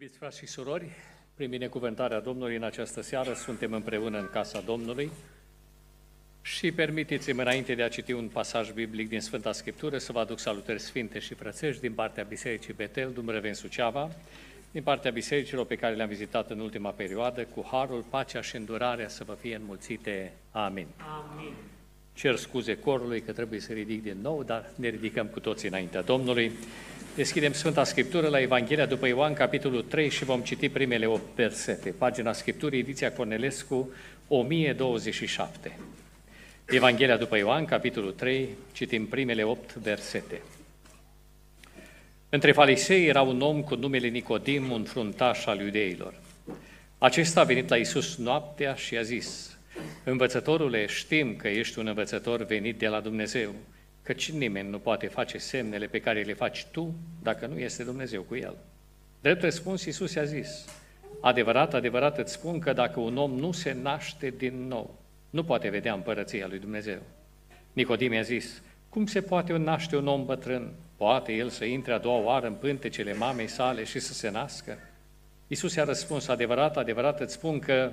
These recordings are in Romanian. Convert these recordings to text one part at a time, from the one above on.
Iubiți frați și surori, prin binecuvântarea Domnului în această seară suntem împreună în casa Domnului și permiteți-mi înainte de a citi un pasaj biblic din Sfânta Scriptură să vă aduc salutări sfinte și frățești din partea Bisericii Betel, Dumrăven Suceava, din partea bisericilor pe care le-am vizitat în ultima perioadă, cu harul, pacea și îndurarea să vă fie înmulțite. Amin. Amin. Cer scuze corului că trebuie să ridic din nou, dar ne ridicăm cu toții înaintea Domnului. Deschidem Sfânta Scriptură la Evanghelia după Ioan, capitolul 3 și vom citi primele 8 versete. Pagina Scripturii, ediția Cornelescu, 1027. Evanghelia după Ioan, capitolul 3, citim primele 8 versete. Între farisei era un om cu numele Nicodim, un fruntaș al iudeilor. Acesta a venit la Isus noaptea și a zis, Învățătorule, știm că ești un învățător venit de la Dumnezeu, căci nimeni nu poate face semnele pe care le faci tu dacă nu este Dumnezeu cu el. Drept răspuns, Iisus i-a zis, adevărat, adevărat îți spun că dacă un om nu se naște din nou, nu poate vedea împărăția lui Dumnezeu. Nicodim i-a zis, cum se poate naște un om bătrân? Poate el să intre a doua oară în pântecele mamei sale și să se nască? Iisus i-a răspuns, adevărat, adevărat îți spun că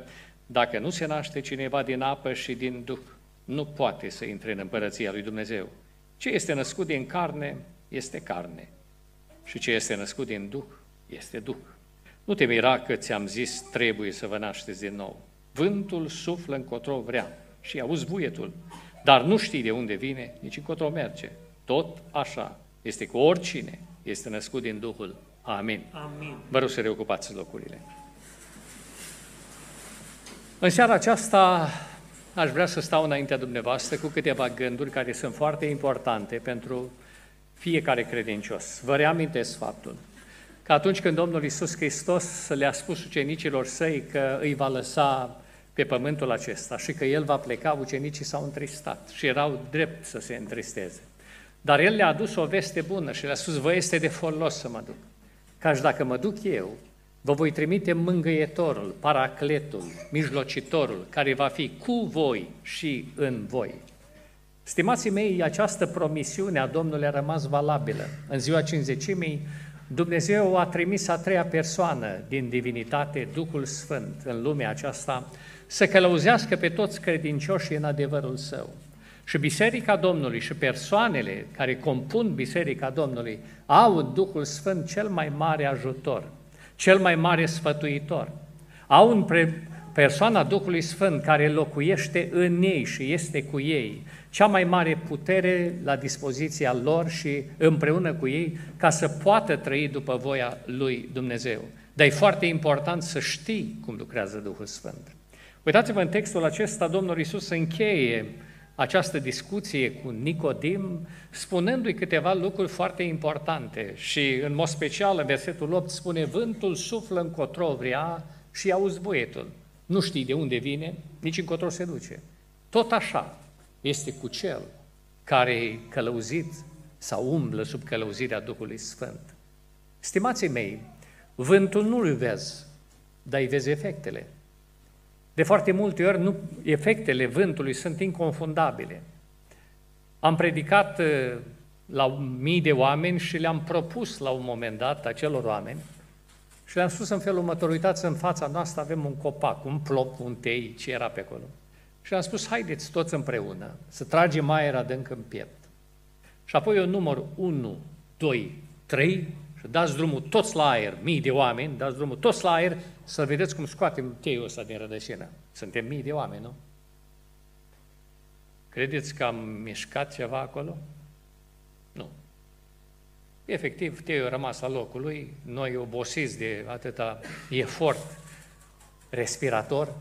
dacă nu se naște cineva din apă și din Duh, nu poate să intre în împărăția lui Dumnezeu. Ce este născut din carne, este carne. Și ce este născut din Duh, este Duh. Nu te mira că ți-am zis, trebuie să vă nașteți din nou. Vântul suflă încotro vrea și auzi buietul, dar nu știi de unde vine, nici încotro merge. Tot așa este cu oricine este născut din Duhul. Amin. Amin. Vă rog să reocupați locurile. În seara aceasta aș vrea să stau înaintea dumneavoastră cu câteva gânduri care sunt foarte importante pentru fiecare credincios. Vă reamintesc faptul că atunci când Domnul Isus Hristos le-a spus ucenicilor săi că îi va lăsa pe pământul acesta și că El va pleca, ucenicii s-au întristat și erau drept să se întristeze. Dar El le-a adus o veste bună și le-a spus, vă este de folos să mă duc. Căci dacă mă duc eu, vă voi trimite mângâietorul, paracletul, mijlocitorul, care va fi cu voi și în voi. Stimații mei, această promisiune a Domnului a rămas valabilă. În ziua cinzecimii, Dumnezeu a trimis a treia persoană din divinitate, Duhul Sfânt, în lumea aceasta, să călăuzească pe toți credincioșii în adevărul Său. Și Biserica Domnului și persoanele care compun Biserica Domnului au Duhul Sfânt cel mai mare ajutor, cel mai mare sfătuitor. Au în pre- persoana Duhului Sfânt care locuiește în ei și este cu ei, cea mai mare putere la dispoziția lor și împreună cu ei ca să poată trăi după voia lui Dumnezeu. Dar e foarte important să știi cum lucrează Duhul Sfânt. Uitați-vă în textul acesta, Domnul Isus încheie această discuție cu Nicodim, spunându-i câteva lucruri foarte importante și, în mod special, în versetul 8 spune, vântul suflă încotro vrea și auzi buietul. Nu știi de unde vine, nici încotro se duce. Tot așa este cu cel care e călăuzit sau umblă sub călăuzirea Duhului Sfânt. Stimații mei, vântul nu-l vezi, dar îi vezi efectele. De foarte multe ori nu, efectele vântului sunt inconfundabile. Am predicat uh, la mii de oameni și le-am propus la un moment dat acelor oameni și le-am spus în felul următor, uitați în fața noastră avem un copac, un plop, un tei, ce era pe acolo. Și le-am spus, haideți toți împreună să tragem aer adânc în piept. Și apoi eu număr 1, 2, 3 și dați drumul toți la aer, mii de oameni, dați drumul toți la aer, să vedeți cum scoatem teiul ăsta din rădășină. Suntem mii de oameni, nu? Credeți că am mișcat ceva acolo? Nu. Efectiv, teiul a rămas la locul lui, noi obosiți de atâta efort respirator,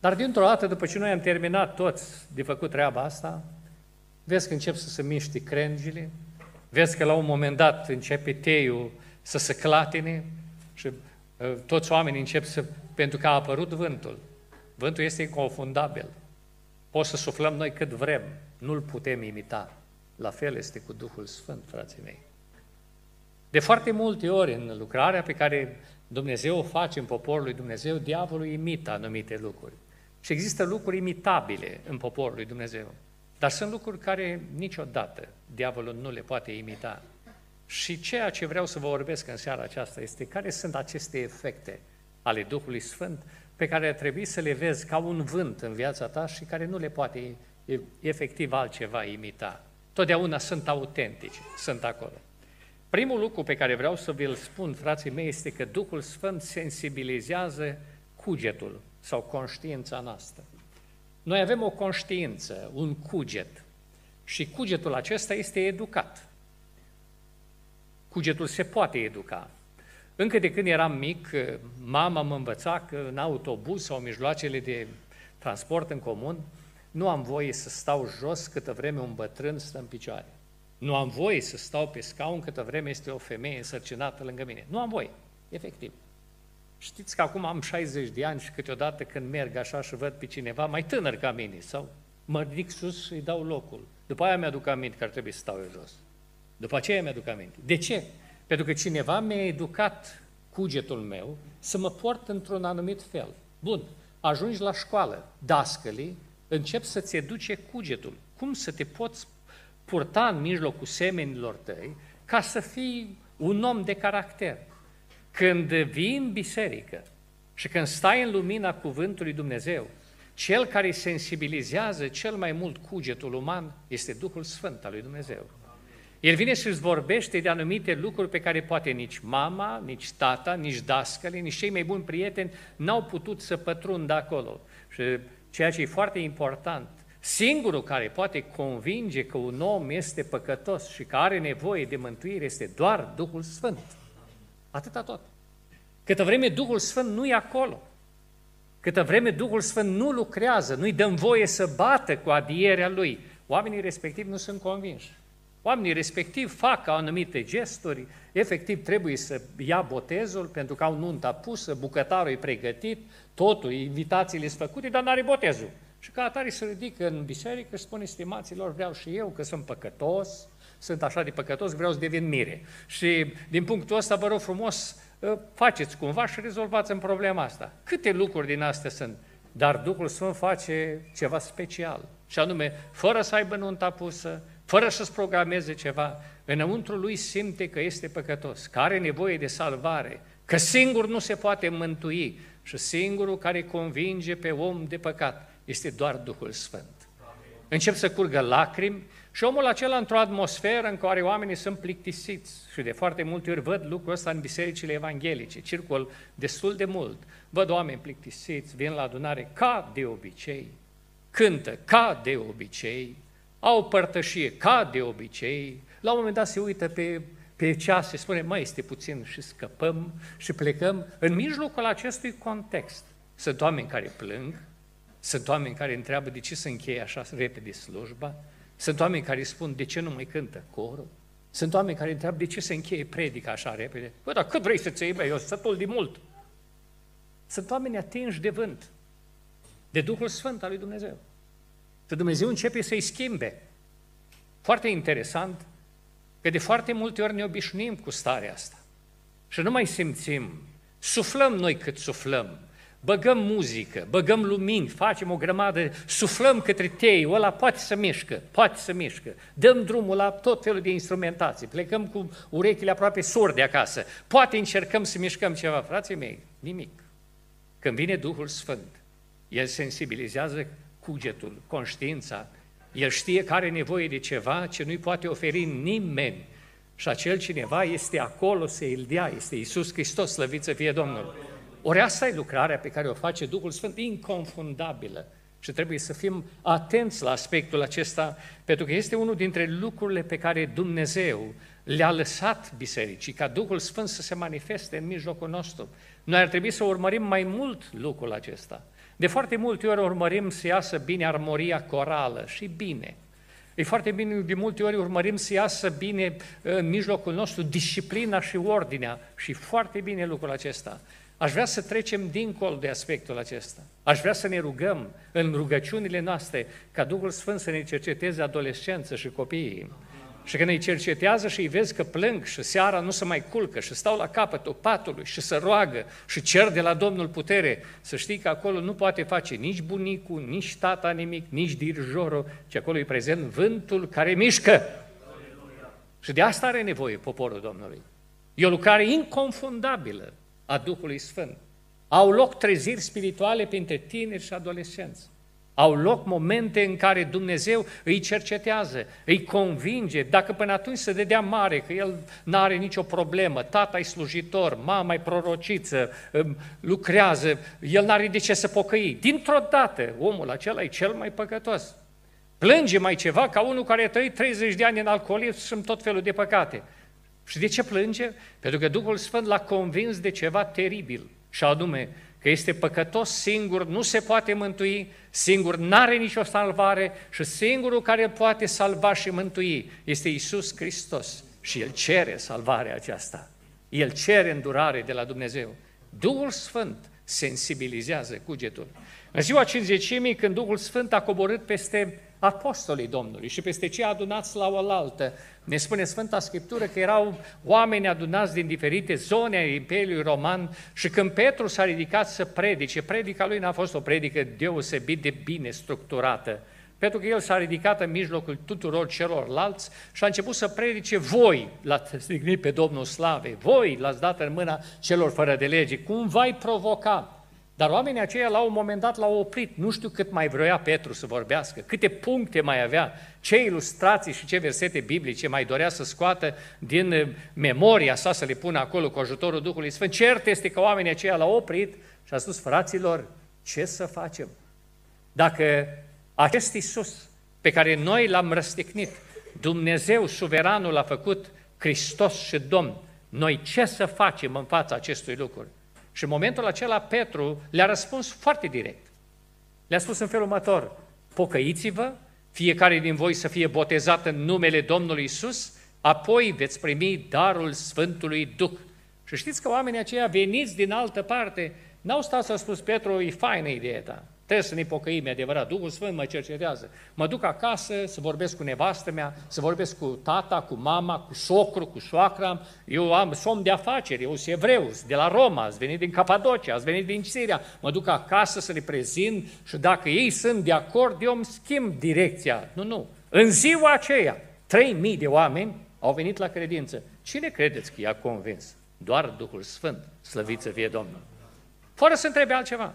dar dintr-o dată, după ce noi am terminat toți de făcut treaba asta, vezi că încep să se miște crengile, Vezi că la un moment dat începe teiul să se clatine și uh, toți oamenii încep să... pentru că a apărut vântul. Vântul este inconfundabil. Poți să suflăm noi cât vrem, nu-l putem imita. La fel este cu Duhul Sfânt, frații mei. De foarte multe ori în lucrarea pe care Dumnezeu o face în poporul lui Dumnezeu, diavolul imită anumite lucruri. Și există lucruri imitabile în poporul lui Dumnezeu. Dar sunt lucruri care niciodată diavolul nu le poate imita. Și ceea ce vreau să vă vorbesc în seara aceasta este care sunt aceste efecte ale Duhului Sfânt pe care ar trebui să le vezi ca un vânt în viața ta și care nu le poate efectiv altceva imita. Totdeauna sunt autentice, sunt acolo. Primul lucru pe care vreau să vi-l spun, frații mei, este că Duhul Sfânt sensibilizează cugetul sau conștiința noastră. Noi avem o conștiință, un cuget, și cugetul acesta este educat. Cugetul se poate educa. Încă de când eram mic, mama mă învăța că în autobuz sau mijloacele de transport în comun nu am voie să stau jos câtă vreme un bătrân stă în picioare. Nu am voie să stau pe scaun câtă vreme este o femeie însărcinată lângă mine. Nu am voie, efectiv. Știți că acum am 60 de ani și câteodată când merg așa și văd pe cineva mai tânăr ca mine sau mă ridic sus și îi dau locul. După aia mi-aduc aminte că ar trebui să stau eu jos. După aceea mi-aduc aminte. De ce? Pentru că cineva mi-a educat cugetul meu să mă port într-un anumit fel. Bun, ajungi la școală, dascălii, încep să-ți educe cugetul. Cum să te poți purta în mijlocul semenilor tăi ca să fii un om de caracter. Când vii în biserică și când stai în lumina cuvântului Dumnezeu, cel care sensibilizează cel mai mult cugetul uman este Duhul Sfânt al lui Dumnezeu. El vine și îți vorbește de anumite lucruri pe care poate nici mama, nici tata, nici dascăle, nici cei mai buni prieteni n-au putut să pătrundă acolo. Și ceea ce e foarte important, singurul care poate convinge că un om este păcătos și că are nevoie de mântuire este doar Duhul Sfânt. Atâta tot. Câtă vreme Duhul Sfânt nu e acolo, câtă vreme Duhul Sfânt nu lucrează, nu-i dăm voie să bată cu adierea Lui, oamenii respectivi nu sunt convinși. Oamenii respectiv fac anumite gesturi, efectiv trebuie să ia botezul pentru că au nunta pusă, bucătarul e pregătit, totul, invitațiile sunt făcute, dar n-are botezul. Și ca atare se ridică în biserică și spune, stimaților, vreau și eu că sunt păcătos, sunt așa de păcătos, vreau să devin mire. Și din punctul ăsta, vă rog frumos, ă, faceți cumva și rezolvați în problema asta. Câte lucruri din astea sunt? Dar Duhul Sfânt face ceva special. Și anume, fără să aibă nunta pusă, fără să-ți programeze ceva, înăuntru lui simte că este păcătos, că are nevoie de salvare, că singur nu se poate mântui și singurul care convinge pe om de păcat este doar Duhul Sfânt. Încep să curgă lacrimi și omul acela într-o atmosferă în care oamenii sunt plictisiți și de foarte multe ori văd lucrul ăsta în bisericile evanghelice, circul destul de mult, văd oameni plictisiți, vin la adunare ca de obicei, cântă ca de obicei, au părtășie ca de obicei, la un moment dat se uită pe, pe ceas și spune, mai este puțin și scăpăm și plecăm. În mijlocul acestui context sunt oameni care plâng, sunt oameni care întreabă de ce se încheie așa repede slujba, sunt oameni care spun de ce nu mai cântă corul, sunt oameni care întreabă de ce se încheie predica așa repede. Bă, dar cât vrei să-ți iei, eu sătul de mult. Sunt oameni atinși de vânt, de Duhul Sfânt al lui Dumnezeu. Că Dumnezeu începe să-i schimbe. Foarte interesant că de foarte multe ori ne obișnuim cu starea asta. Și nu mai simțim, suflăm noi cât suflăm, băgăm muzică, băgăm lumini, facem o grămadă, suflăm către tei, ăla poate să mișcă, poate să mișcă, dăm drumul la tot felul de instrumentații, plecăm cu urechile aproape sorde acasă, poate încercăm să mișcăm ceva, frații mei, nimic. Când vine Duhul Sfânt, El sensibilizează cugetul, conștiința, el știe că are nevoie de ceva ce nu-i poate oferi nimeni. Și acel cineva este acolo să îl dea, este Iisus Hristos, slăvit să fie Domnul. Ori asta e lucrarea pe care o face Duhul Sfânt, inconfundabilă. Și trebuie să fim atenți la aspectul acesta, pentru că este unul dintre lucrurile pe care Dumnezeu le-a lăsat bisericii, ca Duhul Sfânt să se manifeste în mijlocul nostru. Noi ar trebui să urmărim mai mult lucrul acesta. De foarte multe ori urmărim să iasă bine armoria corală și bine. E foarte bine, de multe ori urmărim să iasă bine în mijlocul nostru disciplina și ordinea și foarte bine lucrul acesta. Aș vrea să trecem dincolo de aspectul acesta. Aș vrea să ne rugăm în rugăciunile noastre ca Duhul Sfânt să ne cerceteze adolescență și copiii și când îi cercetează și îi vezi că plâng și seara nu se mai culcă și stau la capătul patului și se roagă și cer de la Domnul putere, să știi că acolo nu poate face nici bunicul, nici tata nimic, nici dirijorul, ci acolo e prezent vântul care mișcă. Și de asta are nevoie poporul Domnului. E o lucrare inconfundabilă a Duhului Sfânt. Au loc treziri spirituale printre tineri și adolescenți. Au loc momente în care Dumnezeu îi cercetează, îi convinge, dacă până atunci se dădea mare, că el nu are nicio problemă, tata e slujitor, mama e prorociță, lucrează, el n-are de ce să pocăi. Dintr-o dată, omul acela e cel mai păcătos. Plânge mai ceva ca unul care a trăit 30 de ani în alcoolism și în tot felul de păcate. Și de ce plânge? Pentru că Duhul Sfânt l-a convins de ceva teribil, și anume că este păcătos singur, nu se poate mântui, singur n-are nicio salvare și singurul care îl poate salva și mântui este Isus Hristos. Și El cere salvarea aceasta. El cere îndurare de la Dumnezeu. Duhul Sfânt sensibilizează cugetul. În ziua cinzecimii, când Duhul Sfânt a coborât peste apostolii Domnului și peste cei adunați la oaltă. Ne spune Sfânta Scriptură că erau oameni adunați din diferite zone ale Imperiului Roman și când Petru s-a ridicat să predice, predica lui n-a fost o predică deosebit de bine structurată, pentru că el s-a ridicat în mijlocul tuturor celorlalți și a început să predice voi l-ați stignit pe Domnul Slavei, voi l-ați dat în mâna celor fără de lege, cum v-ai provoca? Dar oamenii aceia la un moment dat l-au oprit. Nu știu cât mai vroia Petru să vorbească, câte puncte mai avea, ce ilustrații și ce versete biblice mai dorea să scoată din eh, memoria sa să le pună acolo cu ajutorul Duhului Sfânt. Cert este că oamenii aceia l-au oprit și a spus, fraților, ce să facem? Dacă acest Isus pe care noi l-am răstignit, Dumnezeu suveranul l-a făcut Hristos și Domn, noi ce să facem în fața acestui lucru? Și în momentul acela Petru le-a răspuns foarte direct. Le-a spus în felul următor, pocăiți-vă, fiecare din voi să fie botezat în numele Domnului Isus, apoi veți primi darul Sfântului Duh. Și știți că oamenii aceia veniți din altă parte, n-au stat să spus Petru, e faină ideea ta. Trebuie să ne pocăim, e adevărat. Duhul Sfânt mă cercetează. Mă duc acasă să vorbesc cu nevastă mea, să vorbesc cu tata, cu mama, cu socru, cu soacra. Eu am somn de afaceri, eu sunt evreu, de la Roma, ați venit din Capadocia, ați venit din Siria. Mă duc acasă să le prezint și dacă ei sunt de acord, eu îmi schimb direcția. Nu, nu. În ziua aceea, 3.000 de oameni au venit la credință. Cine credeți că i-a convins? Doar Duhul Sfânt, slăvit să fie Domnul. Fără să întrebe altceva.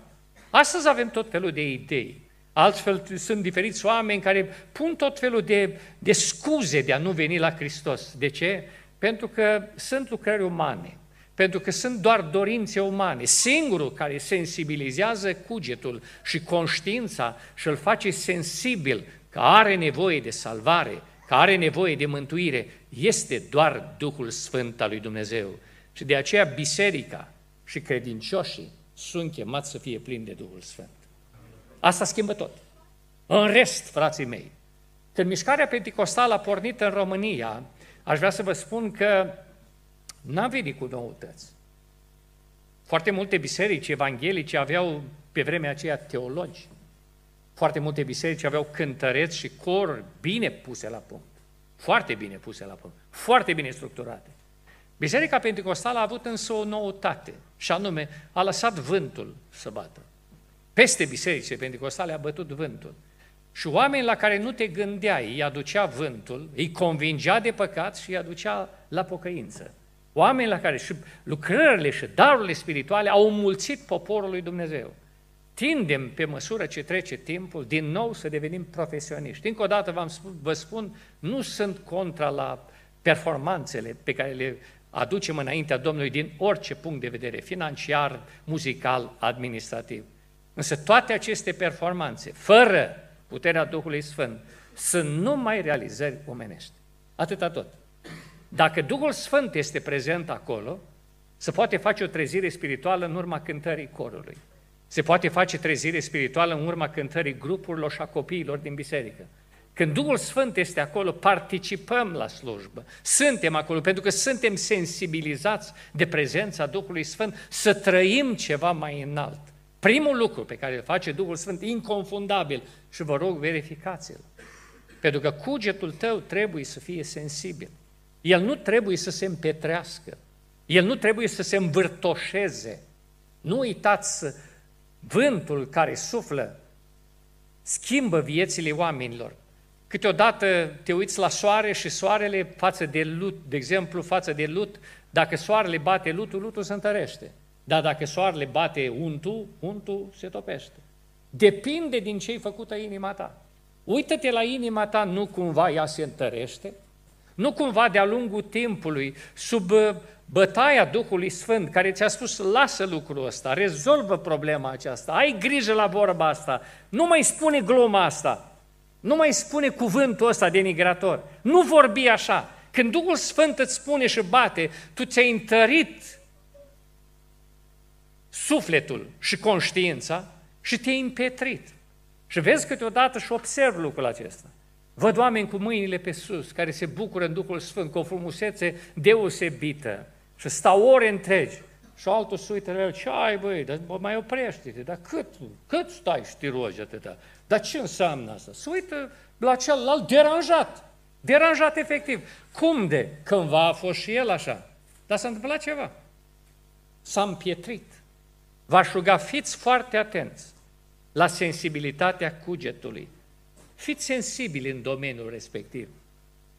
Astăzi avem tot felul de idei. Altfel sunt diferiți oameni care pun tot felul de, de scuze de a nu veni la Hristos. De ce? Pentru că sunt lucrări umane, pentru că sunt doar dorințe umane. Singurul care sensibilizează cugetul și conștiința și îl face sensibil că are nevoie de salvare, că are nevoie de mântuire, este doar Duhul Sfânt al lui Dumnezeu. Și de aceea biserica și credincioșii sunt chemați să fie plini de Duhul Sfânt. Asta schimbă tot. În rest, frații mei, când mișcarea pentecostală a pornit în România, aș vrea să vă spun că n-a venit cu noutăți. Foarte multe biserici evanghelice aveau pe vremea aceea teologi. Foarte multe biserici aveau cântăreți și coruri bine puse la punct. Foarte bine puse la punct. Foarte bine structurate. Biserica Pentecostală a avut însă o noutate, și anume a lăsat vântul să bată. Peste bisericile pentecostale a bătut vântul. Și oameni la care nu te gândeai, îi aducea vântul, îi convingea de păcat și îi aducea la pocăință. Oameni la care și lucrările și darurile spirituale au înmulțit poporul lui Dumnezeu. Tindem, pe măsură ce trece timpul, din nou să devenim profesioniști. Încă o dată v-am spus, vă spun, nu sunt contra la performanțele pe care le aducem înaintea Domnului din orice punct de vedere, financiar, muzical, administrativ. Însă toate aceste performanțe, fără puterea Duhului Sfânt, sunt numai realizări omenești. Atâta tot. Dacă Duhul Sfânt este prezent acolo, se poate face o trezire spirituală în urma cântării corului. Se poate face trezire spirituală în urma cântării grupurilor și a copiilor din biserică. Când Duhul Sfânt este acolo, participăm la slujbă. Suntem acolo pentru că suntem sensibilizați de prezența Duhului Sfânt să trăim ceva mai înalt. Primul lucru pe care îl face Duhul Sfânt, inconfundabil, și vă rog, verificați-l. Pentru că cugetul tău trebuie să fie sensibil. El nu trebuie să se împetrească. El nu trebuie să se învârtoșeze. Nu uitați vântul care suflă schimbă viețile oamenilor. Câteodată te uiți la soare și soarele față de lut, de exemplu, față de lut, dacă soarele bate lutul, lutul se întărește. Dar dacă soarele bate untul, untul se topește. Depinde din ce ai făcută inima ta. Uită-te la inima ta, nu cumva ea se întărește? Nu cumva de-a lungul timpului, sub uh, bătaia Duhului Sfânt, care ți-a spus, lasă lucrul ăsta, rezolvă problema aceasta, ai grijă la vorba asta, nu mai spune gluma asta, nu mai spune cuvântul ăsta denigrator, nu vorbi așa. Când Duhul Sfânt îți spune și bate, tu ți-ai întărit sufletul și conștiința și te-ai împetrit. Și vezi câteodată și observ lucrul acesta. Văd oameni cu mâinile pe sus, care se bucură în Duhul Sfânt cu o frumusețe deosebită și stau ore întregi. Și altul se uită la el, ce ai băi, dar mai oprește-te, dar cât, cât stai și te rogi atâta? Dar ce înseamnă asta? Se uită la celălalt deranjat, deranjat efectiv. Cum de? Cândva a fost și el așa, dar s-a întâmplat ceva. S-a împietrit. V-aș ruga, fiți foarte atenți la sensibilitatea cugetului. Fiți sensibili în domeniul respectiv.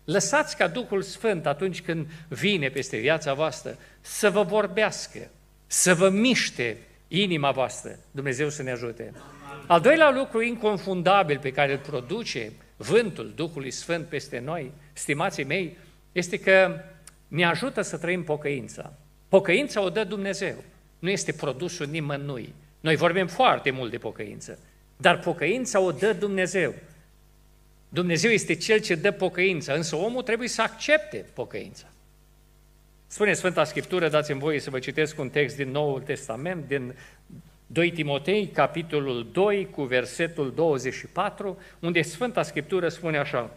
Lăsați ca Duhul Sfânt, atunci când vine peste viața voastră, să vă vorbească, să vă miște inima voastră. Dumnezeu să ne ajute. Al doilea lucru inconfundabil pe care îl produce vântul Duhului Sfânt peste noi, stimații mei, este că ne ajută să trăim pocăința. Pocăința o dă Dumnezeu, nu este produsul nimănui. Noi vorbim foarte mult de pocăință, dar pocăința o dă Dumnezeu. Dumnezeu este Cel ce dă pocăința, însă omul trebuie să accepte pocăința. Spune Sfânta Scriptură, dați-mi voie să vă citesc un text din Noul Testament, din 2 Timotei, capitolul 2, cu versetul 24, unde Sfânta Scriptură spune așa,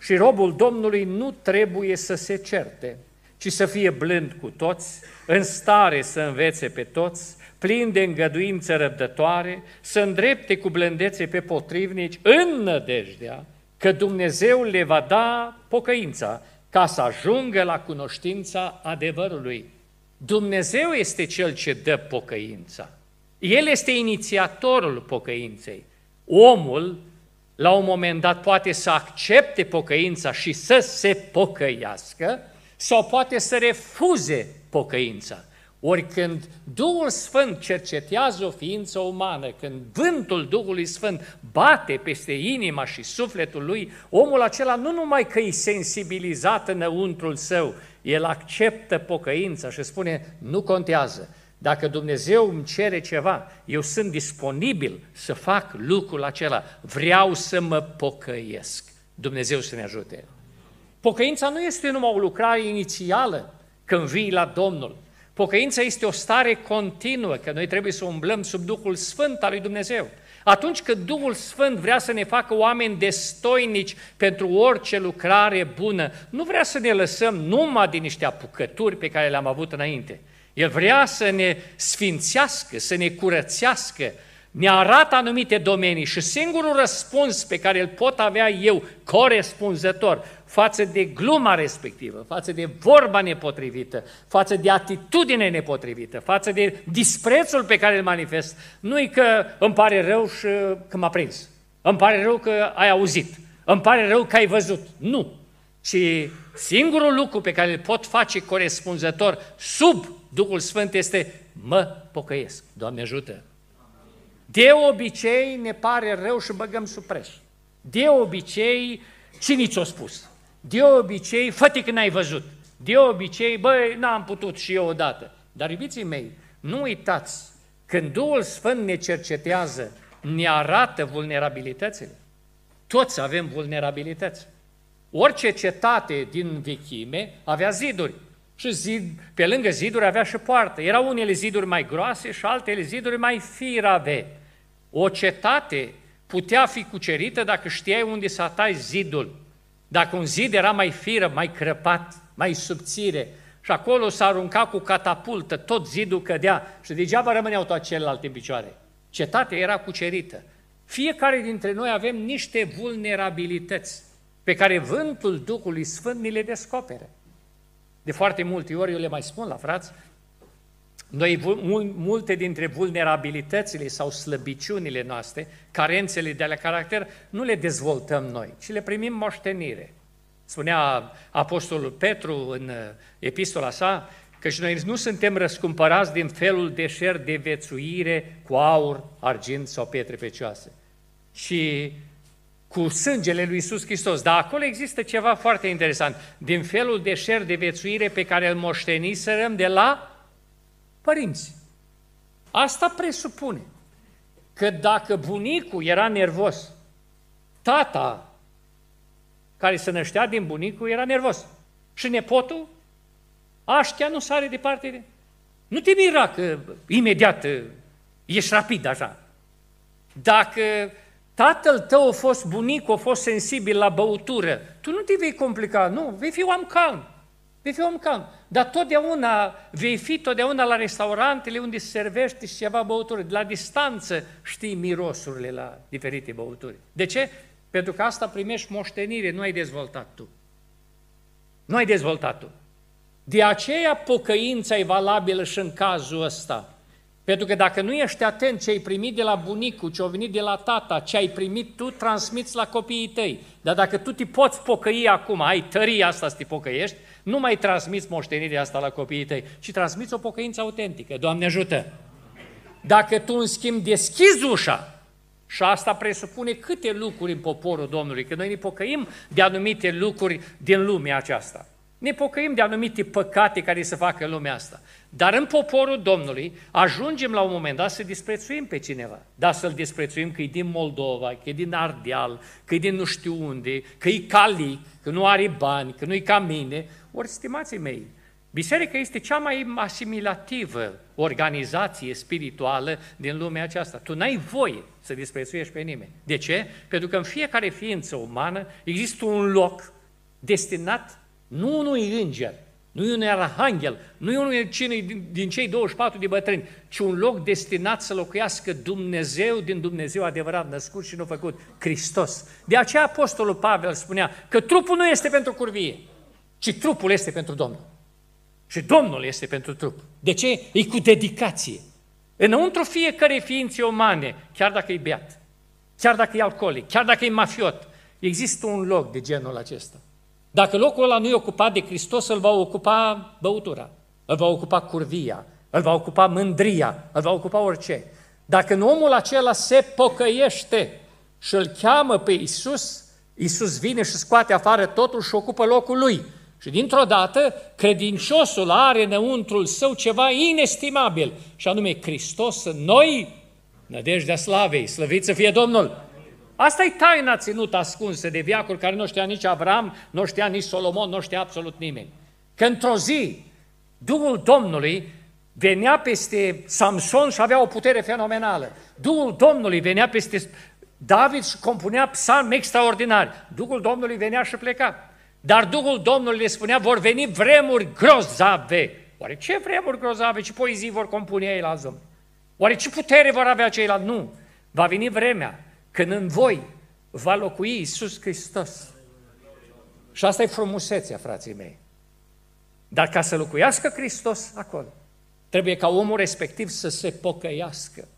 Și robul Domnului nu trebuie să se certe, ci să fie blând cu toți, în stare să învețe pe toți, plin de îngăduință răbdătoare, să îndrepte cu blândețe pe potrivnici, în nădejdea că Dumnezeu le va da pocăința ca să ajungă la cunoștința adevărului. Dumnezeu este Cel ce dă pocăința. El este inițiatorul pocăinței. Omul, la un moment dat, poate să accepte pocăința și să se pocăiască, sau poate să refuze pocăința. Ori când Duhul Sfânt cercetează o ființă umană, când vântul Duhului Sfânt bate peste inima și sufletul lui, omul acela nu numai că e sensibilizat înăuntrul său, el acceptă pocăința și spune, nu contează, dacă Dumnezeu îmi cere ceva, eu sunt disponibil să fac lucrul acela, vreau să mă pocăiesc. Dumnezeu să ne ajute. Pocăința nu este numai o lucrare inițială când vii la Domnul, Pocăința este o stare continuă, că noi trebuie să umblăm sub Duhul Sfânt al lui Dumnezeu. Atunci când Duhul Sfânt vrea să ne facă oameni destoinici pentru orice lucrare bună, nu vrea să ne lăsăm numai din niște apucături pe care le-am avut înainte. El vrea să ne sfințească, să ne curățească, ne arată anumite domenii și singurul răspuns pe care îl pot avea eu, corespunzător, față de gluma respectivă, față de vorba nepotrivită, față de atitudine nepotrivită, față de disprețul pe care îl manifest, nu e că îmi pare rău și că m-a prins, îmi pare rău că ai auzit, îmi pare rău că ai văzut. Nu, ci singurul lucru pe care îl pot face corespunzător sub Duhul Sfânt este mă pocăiesc. Doamne ajută! De obicei ne pare rău și băgăm sub preș. De obicei, cine ți-a spus? De obicei, fă că n-ai văzut. De obicei, băi, n-am putut și eu odată. Dar, iubiții mei, nu uitați, când Duhul Sfânt ne cercetează, ne arată vulnerabilitățile. Toți avem vulnerabilități. Orice cetate din vechime avea ziduri. Și zid, pe lângă ziduri avea și poartă. Erau unele ziduri mai groase și altele ziduri mai firave. O cetate putea fi cucerită dacă știai unde să atai zidul. Dacă un zid era mai firă, mai crăpat, mai subțire, și acolo s-a aruncat cu catapultă, tot zidul cădea și degeaba rămâneau toate celelalte în picioare. Cetatea era cucerită. Fiecare dintre noi avem niște vulnerabilități pe care vântul Duhului Sfânt ni le descopere. De foarte multe ori eu le mai spun la frați, Noi, multe dintre vulnerabilitățile sau slăbiciunile noastre, carențele de la caracter, nu le dezvoltăm noi, ci le primim moștenire. Spunea Apostolul Petru în uh, epistola sa că și noi nu suntem răscumpărați din felul de șer de vețuire cu aur, argint sau pietre precioase, și cu sângele lui Iisus Hristos. Dar acolo există ceva foarte interesant. Din felul de șer de vețuire pe care îl moșteniserăm de la părinți. Asta presupune că dacă bunicul era nervos, tata care se năștea din bunicul era nervos. Și nepotul, aștia nu sare departe de... Nu te mira că imediat ești rapid așa. Dacă tatăl tău a fost bunic, a fost sensibil la băutură, tu nu te vei complica, nu, vei fi om calm. Vei fi om calm. Dar totdeauna vei fi totdeauna la restaurantele unde se servește și ceva băutură. De la distanță știi mirosurile la diferite băuturi. De ce? Pentru că asta primești moștenire, nu ai dezvoltat tu. Nu ai dezvoltat tu. De aceea pocăința e valabilă și în cazul ăsta. Pentru că dacă nu ești atent ce ai primit de la bunicul, ce a venit de la tata, ce ai primit tu, transmiți la copiii tăi. Dar dacă tu te poți pocăi acum, ai tăria asta să te pocăiești, nu mai transmiți moștenirea asta la copiii tăi, ci transmiți o pocăință autentică. Doamne ajută! Dacă tu, în schimb, deschizi ușa, și asta presupune câte lucruri în poporul Domnului, că noi ne pocăim de anumite lucruri din lumea aceasta. Ne pocăim de anumite păcate care să facă lumea asta. Dar în poporul Domnului ajungem la un moment dat să disprețuim pe cineva. Da, să-l disprețuim că e din Moldova, că e din Ardeal, că e din nu știu unde, că e calic, că nu are bani, că nu-i ca mine. Ori, stimații mei, biserica este cea mai asimilativă organizație spirituală din lumea aceasta. Tu n-ai voie să disprețuiești pe nimeni. De ce? Pentru că în fiecare ființă umană există un loc destinat nu unui înger, nu e un arhanghel, nu e unul cine din, din cei 24 de bătrâni, ci un loc destinat să locuiască Dumnezeu din Dumnezeu adevărat, născut și nu făcut, Hristos. De aceea Apostolul Pavel spunea că trupul nu este pentru curvie, ci trupul este pentru Domnul. Și Domnul este pentru trup. De ce? E cu dedicație. Înăuntru fiecare ființe umane, chiar dacă e beat, chiar dacă e alcoolic, chiar dacă e mafiot, există un loc de genul acesta. Dacă locul ăla nu e ocupat de Hristos, îl va ocupa băutura, îl va ocupa curvia, îl va ocupa mândria, îl va ocupa orice. Dacă în omul acela se pocăiește și îl cheamă pe Isus, Isus vine și scoate afară totul și ocupă locul lui. Și dintr-o dată, credinciosul are înăuntrul său ceva inestimabil, și anume Hristos în noi, nădejdea slavei, slăvit să fie Domnul! Asta e taina ținută ascunsă de viacuri care nu știa nici Avram, nu știa nici Solomon, nu știa absolut nimeni. Că într-o zi, Duhul Domnului venea peste Samson și avea o putere fenomenală. Duhul Domnului venea peste David și compunea psalmi extraordinari. Duhul Domnului venea și pleca. Dar Duhul Domnului le spunea, vor veni vremuri grozave. Oare ce vremuri grozave, ce poezii vor compune ei la zom? Oare ce putere vor avea ceilalți? Nu. Va veni vremea când în voi va locui Iisus Hristos. Și asta e frumusețea, frații mei. Dar ca să locuiască Hristos acolo, trebuie ca omul respectiv să se pocăiască.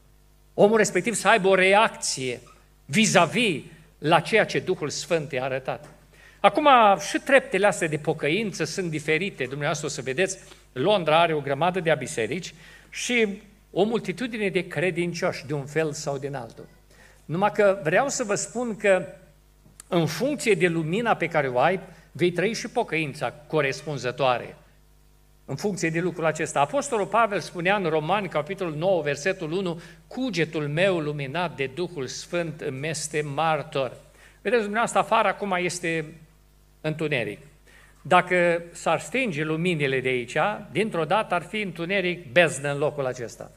Omul respectiv să aibă o reacție vis-a-vis la ceea ce Duhul Sfânt i-a arătat. Acum, și treptele astea de pocăință sunt diferite. Dumneavoastră o să vedeți, Londra are o grămadă de biserici și o multitudine de credincioși de un fel sau din altul. Numai că vreau să vă spun că în funcție de lumina pe care o ai, vei trăi și pocăința corespunzătoare. În funcție de lucrul acesta. Apostolul Pavel spunea în Romani, capitolul 9, versetul 1, cugetul meu luminat de Duhul Sfânt îmi este martor. Vedeți, dumneavoastră, afară acum este întuneric. Dacă s-ar stinge luminile de aici, dintr-o dată ar fi întuneric beznă în locul acesta.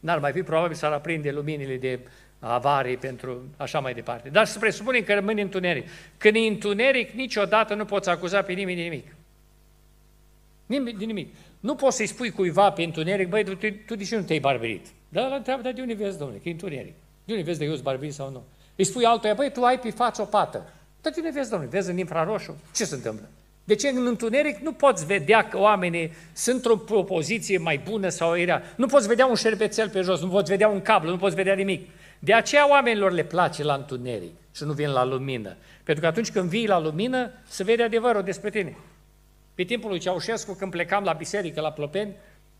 N-ar mai fi probabil să ar aprinde luminile de avarii, pentru așa mai departe. Dar să presupunem că rămâne întuneric. Când e întuneric, niciodată nu poți acuza pe nimeni de nimic. Nimic, de nimic. Nu poți să-i spui cuiva pe întuneric, băi, tu, tu de ce nu te-ai barberit? Da, la întreabă, dar de unde vezi, domnule, că e întuneric? De unde vezi de eu barberit sau nu? Îi spui altuia, băi, tu ai pe față o pată. Dar de unde vezi, domnule? Vezi în infraroșu? Ce se întâmplă? De ce în întuneric nu poți vedea că oamenii sunt într-o poziție mai bună sau era? Nu poți vedea un șervețel pe jos, nu poți vedea un cablu, nu poți vedea nimic. De aceea oamenilor le place la întuneric și nu vin la lumină. Pentru că atunci când vii la lumină, se vede adevărul despre tine. Pe timpul lui Ceaușescu, când plecam la biserică, la Plopeni,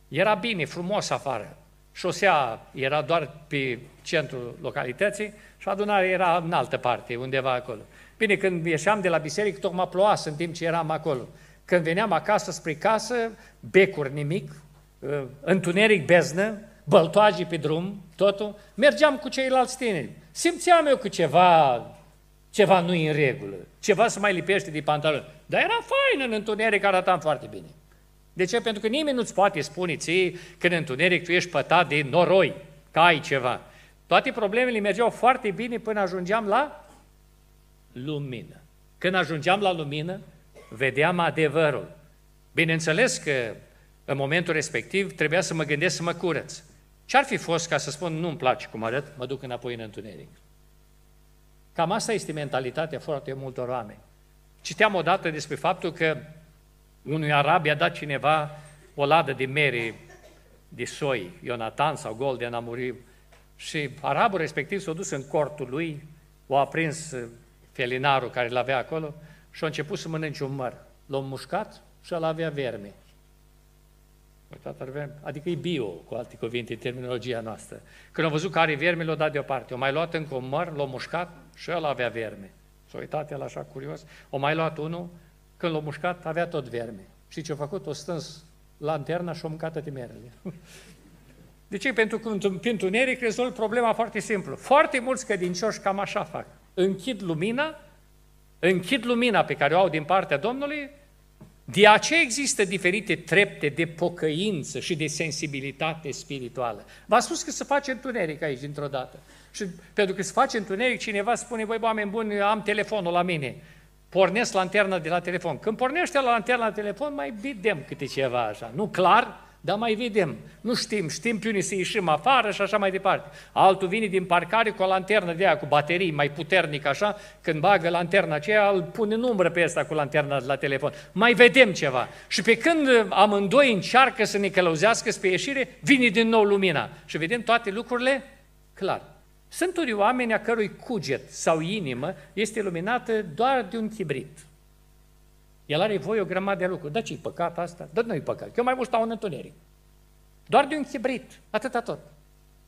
era bine, frumos afară. Șosea era doar pe centrul localității și adunarea era în altă parte, undeva acolo. Bine, când ieșeam de la biserică, tocmai ploua în timp ce eram acolo. Când veneam acasă spre casă, becuri nimic, uh, întuneric beznă, băltoage pe drum, totul, mergeam cu ceilalți tineri. Simțeam eu că ceva, ceva nu e în regulă, ceva se mai lipește de pantaloni. Dar era fain în întuneric, arătam foarte bine. De ce? Pentru că nimeni nu-ți poate spune ție că în întuneric tu ești pătat de noroi, că ai ceva. Toate problemele mergeau foarte bine până ajungeam la lumină. Când ajungeam la lumină, vedeam adevărul. Bineînțeles că în momentul respectiv trebuia să mă gândesc să mă curăț. Ce-ar fi fost ca să spun, nu-mi place cum arăt, mă duc înapoi în întuneric? Cam asta este mentalitatea foarte multor oameni. Citeam odată despre faptul că unui arab i-a dat cineva o ladă de mere de soi, Ionatan sau Golden a murit, și arabul respectiv s-a dus în cortul lui, o a prins felinarul care l avea acolo și a început să mănânce un măr. L-a mușcat și el avea verme. Adică e bio, cu alte cuvinte, în terminologia noastră. Când a văzut că are verme, l-a dat deoparte. O mai luat încă un măr, l-a mușcat și el avea verme. S-a uitat el așa curios. O mai luat unul, când l-a mușcat, avea tot verme. Și ce a făcut? O stâns lanterna și a mâncat toate merele. De ce? Pentru că în întuneric rezolv problema foarte simplu. Foarte mulți credincioși cam așa fac. Închid lumina, închid lumina pe care o au din partea Domnului, de aceea există diferite trepte de pocăință și de sensibilitate spirituală. V-am spus că se face întuneric aici dintr-o dată. Și pentru că se face întuneric, cineva spune, băi, oameni buni, am telefonul la mine pornesc lanterna de la telefon. Când pornește la lanterna de telefon, mai vedem câte ceva așa. Nu clar, dar mai vedem. Nu știm, știm pe unii să ieșim afară și așa mai departe. Altul vine din parcare cu o lanternă de aia, cu baterii mai puternic așa, când bagă lanterna aceea, îl pune în umbră pe asta cu lanterna de la telefon. Mai vedem ceva. Și pe când amândoi încearcă să ne călăuzească spre ieșire, vine din nou lumina. Și vedem toate lucrurile clar. Sunt unii oameni a cărui cuget sau inimă este luminată doar de un chibrit. El are voie o grămadă de lucruri. Da, ce-i păcat asta? Da, nu-i păcat. Eu mai mult stau în întuneric. Doar de un chibrit. Atâta tot.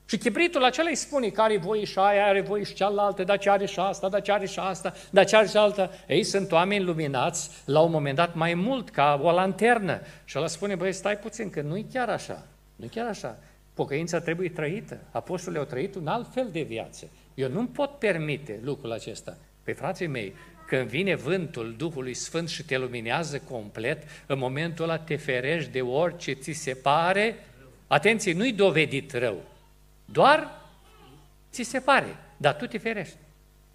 Și chibritul acela îi spune că are voie și aia, are voie și cealaltă, dar ce are și asta, dar ce are și asta, dar ce are și alta. Ei, sunt oameni luminați la un moment dat mai mult ca o lanternă. Și ăla spune, băi, stai puțin, că nu-i chiar așa. Nu-i chiar așa. Pocăința trebuie trăită. Apostolii au trăit un alt fel de viață. Eu nu pot permite lucrul acesta. Pe frații mei, când vine vântul Duhului Sfânt și te luminează complet, în momentul ăla te ferești de orice ți se pare, atenție, nu-i dovedit rău, doar ți se pare, dar tu te ferești.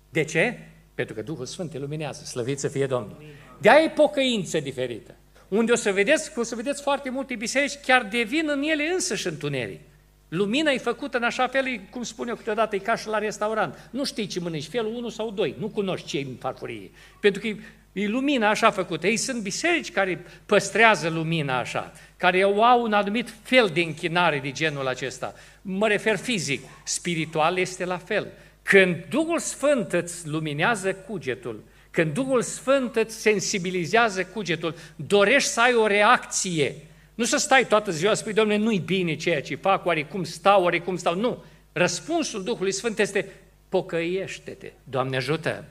De ce? Pentru că Duhul Sfânt te luminează, slăvit să fie Domnul. De-aia e pocăință diferită. Unde o să vedeți, o să vedeți foarte multe biserici, chiar devin în ele însăși întuneric. Lumina e făcută în așa fel, cum spun eu câteodată, e ca și la restaurant. Nu știi ce mănânci, felul 1 sau 2, nu cunoști ce e în farfurie. Pentru că e lumina așa făcută. Ei sunt biserici care păstrează lumina așa, care au un anumit fel de închinare de genul acesta. Mă refer fizic, spiritual este la fel. Când Duhul Sfânt îți luminează cugetul, când Duhul Sfânt îți sensibilizează cugetul, dorești să ai o reacție nu să stai toată ziua, spui, Domnule, nu-i bine ceea ce fac, oare cum stau, oare cum stau. Nu. Răspunsul Duhului Sfânt este pocăiește-te. Doamne ajută!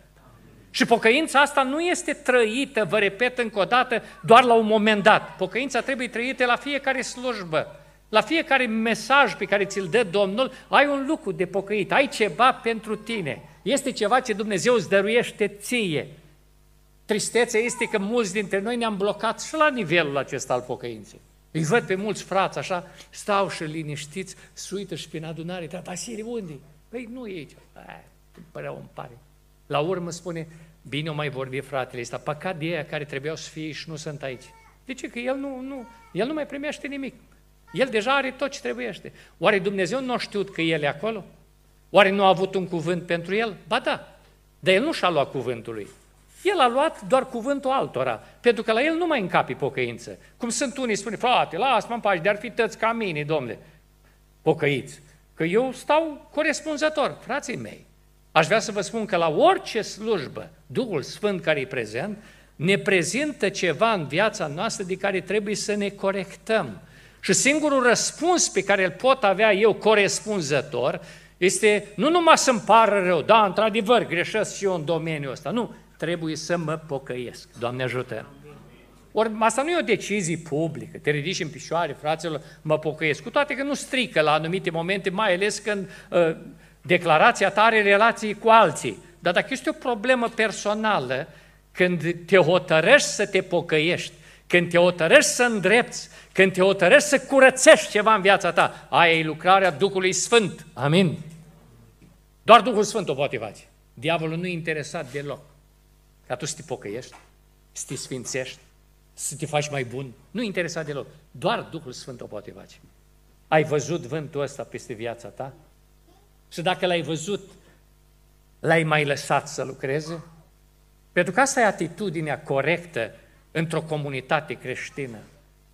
Și pocăința asta nu este trăită, vă repet încă o dată, doar la un moment dat. Pocăința trebuie trăită la fiecare slujbă. La fiecare mesaj pe care ți-l dă Domnul, ai un lucru de pocăit, ai ceva pentru tine. Este ceva ce Dumnezeu îți dăruiește ție. Tristețea este că mulți dintre noi ne-am blocat și la nivelul acesta al pocăinței. Îi văd pe mulți frați așa, stau și liniștiți, se uită și prin adunare, dar Vasile, unde Păi nu e aici. Părea îmi pare. La urmă spune, bine o mai vorbi fratele ăsta, păcat de aia care trebuiau să fie și nu sunt aici. De ce? Că el nu, nu, el nu mai primește nimic. El deja are tot ce trebuiește. Oare Dumnezeu nu a știut că el e acolo? Oare nu a avut un cuvânt pentru el? Ba da, dar el nu și-a luat cuvântul lui. El a luat doar cuvântul altora, pentru că la el nu mai încapi pocăință. Cum sunt unii, spune, frate, lasă-mă în pași, de-ar fi tăți ca mine, domnule, pocăiți. Că eu stau corespunzător, frații mei. Aș vrea să vă spun că la orice slujbă, Duhul Sfânt care e prezent, ne prezintă ceva în viața noastră de care trebuie să ne corectăm. Și singurul răspuns pe care îl pot avea eu corespunzător este nu numai să-mi pară rău, da, într-adevăr, greșesc și eu în domeniul ăsta. Nu, trebuie să mă pocăiesc. Doamne ajută! Ori asta nu e o decizie publică, te ridici în picioare, fraților, mă pocăiesc. Cu toate că nu strică la anumite momente, mai ales când uh, declarația ta are relații cu alții. Dar dacă este o problemă personală, când te hotărăști să te pocăiești, când te hotărăști să îndrepți, când te hotărăști să curățești ceva în viața ta, aia e lucrarea Duhului Sfânt. Amin? Doar Duhul Sfânt o poate face. Diavolul nu e interesat deloc. Ca tu să te pocăiești, să te sfințești, să te faci mai bun. Nu e interesat deloc. Doar Duhul Sfânt o poate face. Ai văzut vântul ăsta peste viața ta? Și dacă l-ai văzut, l-ai mai lăsat să lucreze? Pentru că asta e atitudinea corectă într-o comunitate creștină.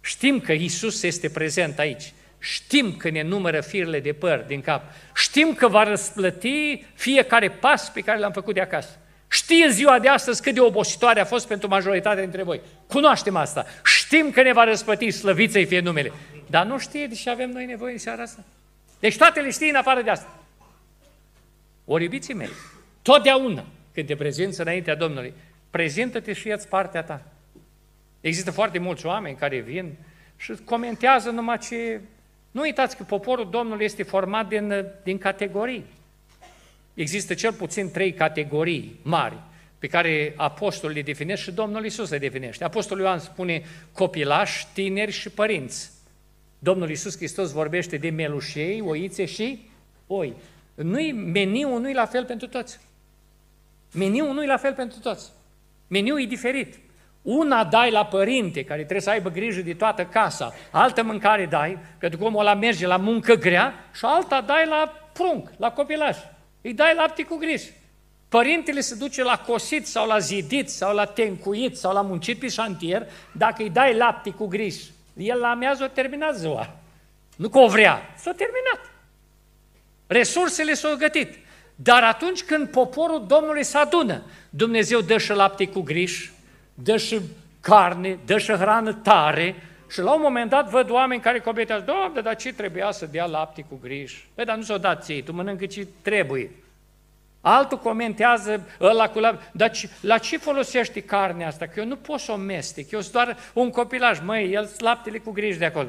Știm că Isus este prezent aici. Știm că ne numără firele de păr din cap. Știm că va răsplăti fiecare pas pe care l-am făcut de acasă. Știe ziua de astăzi cât de obositoare a fost pentru majoritatea dintre voi. Cunoaștem asta. Știm că ne va răspăti, slăvit să fie numele. Dar nu știe de ce avem noi nevoie în seara asta. Deci toate le știi în afară de asta. Ori iubiții mei, totdeauna când te prezinți înaintea Domnului, prezintă-te și ia partea ta. Există foarte mulți oameni care vin și comentează numai ce... Nu uitați că poporul Domnului este format din, din categorii. Există cel puțin trei categorii mari pe care apostolul le definește și Domnul Isus le definește. Apostolul Ioan spune copilași, tineri și părinți. Domnul Isus Hristos vorbește de melușei, oițe și oi. Nu-i, meniul nu-i la fel pentru toți. Meniul nu-i la fel pentru toți. Meniul e diferit. Una dai la părinte, care trebuie să aibă grijă de toată casa, altă mâncare dai, pentru că omul ăla merge la muncă grea, și alta dai la prunc, la copilaj. Îi dai lapte cu grijă. Părintele se duce la cosit sau la zidit sau la tencuit sau la muncit pe șantier, dacă îi dai lapte cu grijă, el la amiază o terminat ziua. Nu că o vrea, s-a terminat. Resursele s-au gătit. Dar atunci când poporul Domnului se adună, Dumnezeu dă și lapte cu griș, dă și carne, dă și hrană tare și la un moment dat văd oameni care cobetează, Doamne, dar ce trebuia să dea lapte cu griș? Păi, dar nu s-o dat ție, tu mănâncă ce trebuie. Altul comentează ăla cu lapte, dar la ce folosește carnea asta? Că eu nu pot să o mestec, eu sunt doar un copilaj, măi, el laptele cu griș de acolo.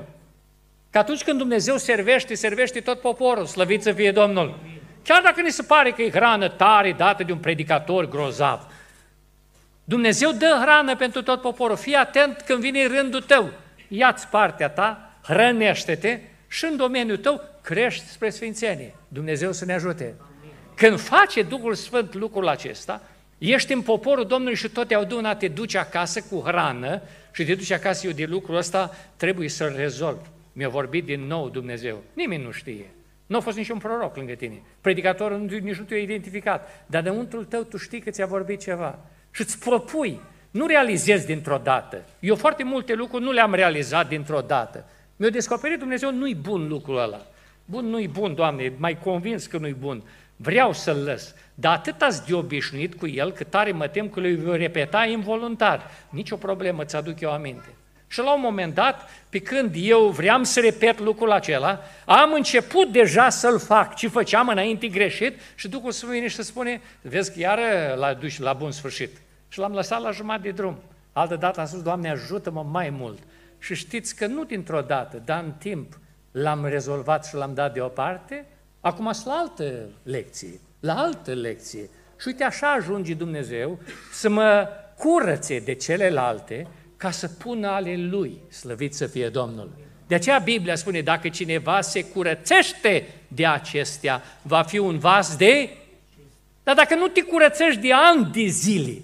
Că atunci când Dumnezeu servește, servește tot poporul, slăvit să fie Domnul. Chiar dacă ni se pare că e hrană tare dată de un predicator grozav, Dumnezeu dă hrană pentru tot poporul. Fii atent când vine rândul tău. Ia-ți partea ta, hrănește-te și în domeniul tău crești spre sfințenie. Dumnezeu să ne ajute. Când face Duhul Sfânt lucrul acesta, ești în poporul Domnului și tot te-au te duci acasă cu hrană și te duci acasă eu de lucrul ăsta, trebuie să-l rezolv. Mi-a vorbit din nou Dumnezeu. Nimeni nu știe. Nu a fost niciun proroc lângă tine. Predicatorul nici nu te-a identificat. Dar de untul tău tu știi că ți-a vorbit ceva. Și îți propui. Nu realizezi dintr-o dată. Eu foarte multe lucruri nu le-am realizat dintr-o dată. Mi-a descoperit Dumnezeu, nu-i bun lucrul ăla. Bun, nu-i bun, Doamne, mai convins că nu-i bun. Vreau să-l lăs. Dar atât ați de obișnuit cu el, că tare mă tem că le voi repeta involuntar. Nici o problemă, ți-aduc eu aminte. Și la un moment dat, pe când eu vreau să repet lucrul acela, am început deja să-l fac ce făceam înainte greșit și Duhul Sfânt vine și să spune, vezi că iară l-a dus la bun sfârșit. Și l-am lăsat la jumătate de drum. Altă dată am spus, Doamne, ajută-mă mai mult. Și știți că nu dintr-o dată, dar în timp l-am rezolvat și l-am dat deoparte, acum sunt la altă lecție, la altă lecție. Și uite, așa ajunge Dumnezeu să mă curățe de celelalte ca să pună ale Lui, slăvit să fie Domnul. De aceea Biblia spune, dacă cineva se curățește de acestea, va fi un vas de... Dar dacă nu te curățești de ani de zile,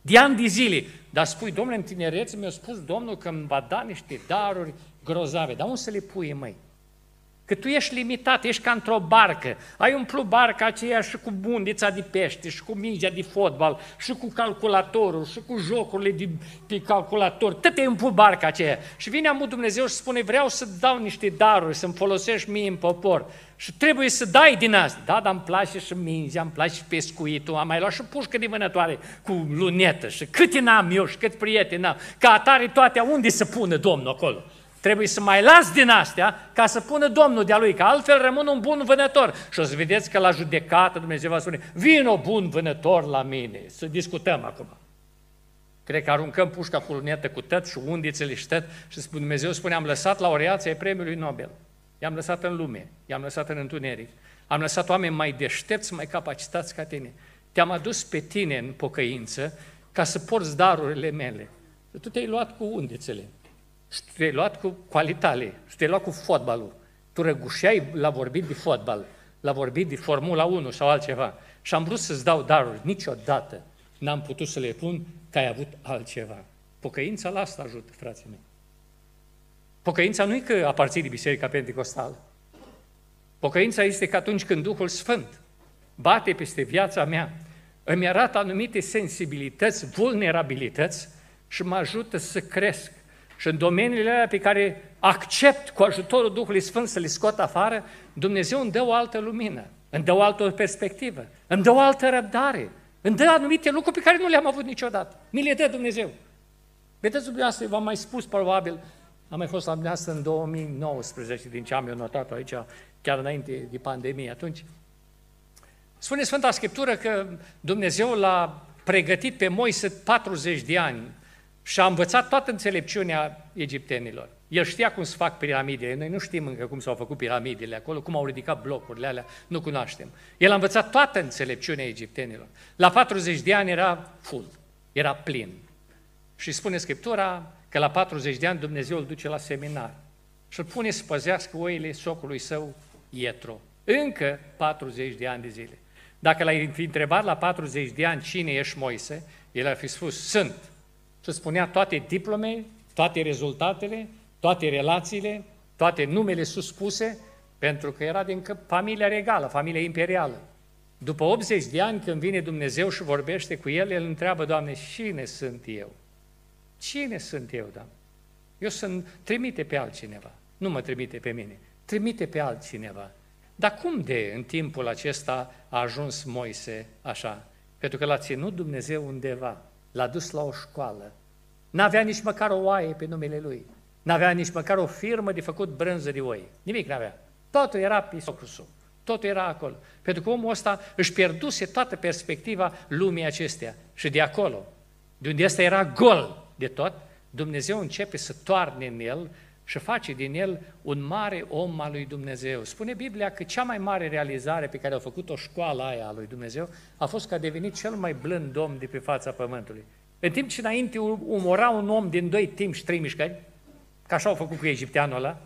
de ani de zile, dar spui, domnule, în tinerețe mi-a spus Domnul că îmi va da niște daruri grozave, dar unde să le pui, măi? Că tu ești limitat, ești ca într-o barcă. Ai umplut barca aceea și cu bundița de pește, și cu mingea de fotbal, și cu calculatorul, și cu jocurile de, de calculator. Tot e umplut barca aceea. Și vine amul Dumnezeu și spune, vreau să dau niște daruri, să-mi folosești mie în popor. Și trebuie să dai din asta. Da, dar îmi place și mingea, îmi place și pescuitul, am mai luat și pușcă de vânătoare cu lunetă și cât n-am eu și cât prieteni am. Ca atare toate, unde să pună Domnul acolo? Trebuie să mai las din astea ca să pună Domnul de-a lui, că altfel rămân un bun vânător. Și o să vedeți că la judecată Dumnezeu va spune, vino bun vânător la mine, să discutăm acum. Cred că aruncăm pușca cu lunetă cu tăt și undițele și tăt și Dumnezeu spune, am lăsat laureația premiului Nobel. I-am lăsat în lume, i-am lăsat în întuneric. Am lăsat oameni mai deștepți, mai capacitați ca tine. Te-am adus pe tine în pocăință ca să porți darurile mele. Tu te-ai luat cu undițele și te-ai luat cu calitale, și te-ai luat cu fotbalul. Tu răgușeai la vorbit de fotbal, la vorbit de Formula 1 sau altceva. Și am vrut să-ți dau daruri. Niciodată n-am putut să le pun că ai avut altceva. Pocăința la asta ajută, frații mei. Pocăința nu e că aparții de Biserica Pentecostală. Pocăința este că atunci când Duhul Sfânt bate peste viața mea, îmi arată anumite sensibilități, vulnerabilități și mă ajută să cresc și în domeniile alea pe care accept cu ajutorul Duhului Sfânt să le scot afară, Dumnezeu îmi dă o altă lumină, îmi dă o altă perspectivă, îmi dă o altă răbdare, îmi dă anumite lucruri pe care nu le-am avut niciodată. Mi le dă Dumnezeu. Vedeți, dumneavoastră, v-am mai spus, probabil, am mai fost la dumneavoastră în 2019, din ce am eu notat aici, chiar înainte de pandemie atunci. Spune Sfânta Scriptură că Dumnezeu l-a pregătit pe Moise 40 de ani și a învățat toată înțelepciunea egiptenilor. El știa cum să fac piramidele, noi nu știm încă cum s-au făcut piramidele acolo, cum au ridicat blocurile alea, nu cunoaștem. El a învățat toată înțelepciunea egiptenilor. La 40 de ani era full, era plin. Și spune Scriptura că la 40 de ani Dumnezeu îl duce la seminar și îl pune să păzească oile socului său Ietro. Încă 40 de ani de zile. Dacă l-ai fi întrebat la 40 de ani cine ești Moise, el ar fi spus, sunt și spunea toate diplome, toate rezultatele, toate relațiile, toate numele suspuse, pentru că era din familia regală, familia imperială. După 80 de ani, când vine Dumnezeu și vorbește cu el, el întreabă, Doamne, cine sunt eu? Cine sunt eu, Doamne? Eu sunt, trimite pe altcineva, nu mă trimite pe mine, trimite pe altcineva. Dar cum de în timpul acesta a ajuns Moise așa? Pentru că l-a ținut Dumnezeu undeva, l-a dus la o școală, N-avea nici măcar o oaie pe numele lui. N-avea nici măcar o firmă de făcut brânză de oi. Nimic n-avea. Totul era pisocrusul. Totul era acolo. Pentru că omul ăsta își pierduse toată perspectiva lumii acestea. Și de acolo, de unde ăsta era gol de tot, Dumnezeu începe să toarne în el și face din el un mare om al lui Dumnezeu. Spune Biblia că cea mai mare realizare pe care a făcut-o școala aia a lui Dumnezeu a fost că a devenit cel mai blând om de pe fața pământului. În timp ce înainte umora un om din doi timp și trei mișcări, ca așa au făcut cu egipteanul ăla,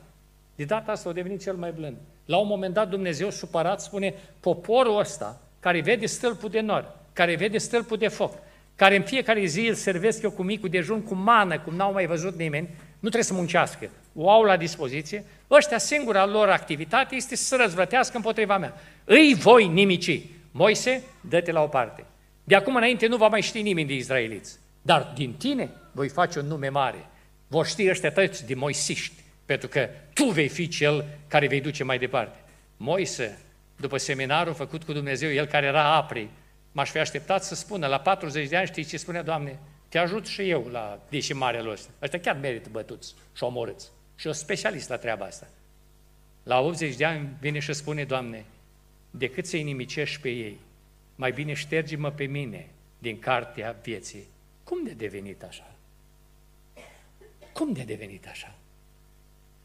de data asta a devenit cel mai blând. La un moment dat Dumnezeu supărat spune, poporul ăsta, care vede stâlpul de nor, care vede stâlpul de foc, care în fiecare zi îl servesc eu cu micul dejun, cu mană, cum n-au mai văzut nimeni, nu trebuie să muncească, o au la dispoziție, ăștia singura lor activitate este să răzvrătească împotriva mea. Îi voi nimici. Moise, dă-te la o parte. De acum înainte nu va mai ști nimeni de izraeliți. Dar din tine voi face un nume mare. Vor ști ăștia toți de moisiști, pentru că tu vei fi cel care vei duce mai departe. Moise, după seminarul făcut cu Dumnezeu, el care era apri, m-aș fi așteptat să spună, la 40 de ani știi ce spunea, Doamne, te ajut și eu la deși mare ăsta. Ăștia chiar merită bătuți și omorâți. Și o specialist la treaba asta. La 80 de ani vine și spune, Doamne, decât să-i nimicești pe ei, mai bine ștergi-mă pe mine din cartea vieții cum de devenit așa? Cum de devenit așa?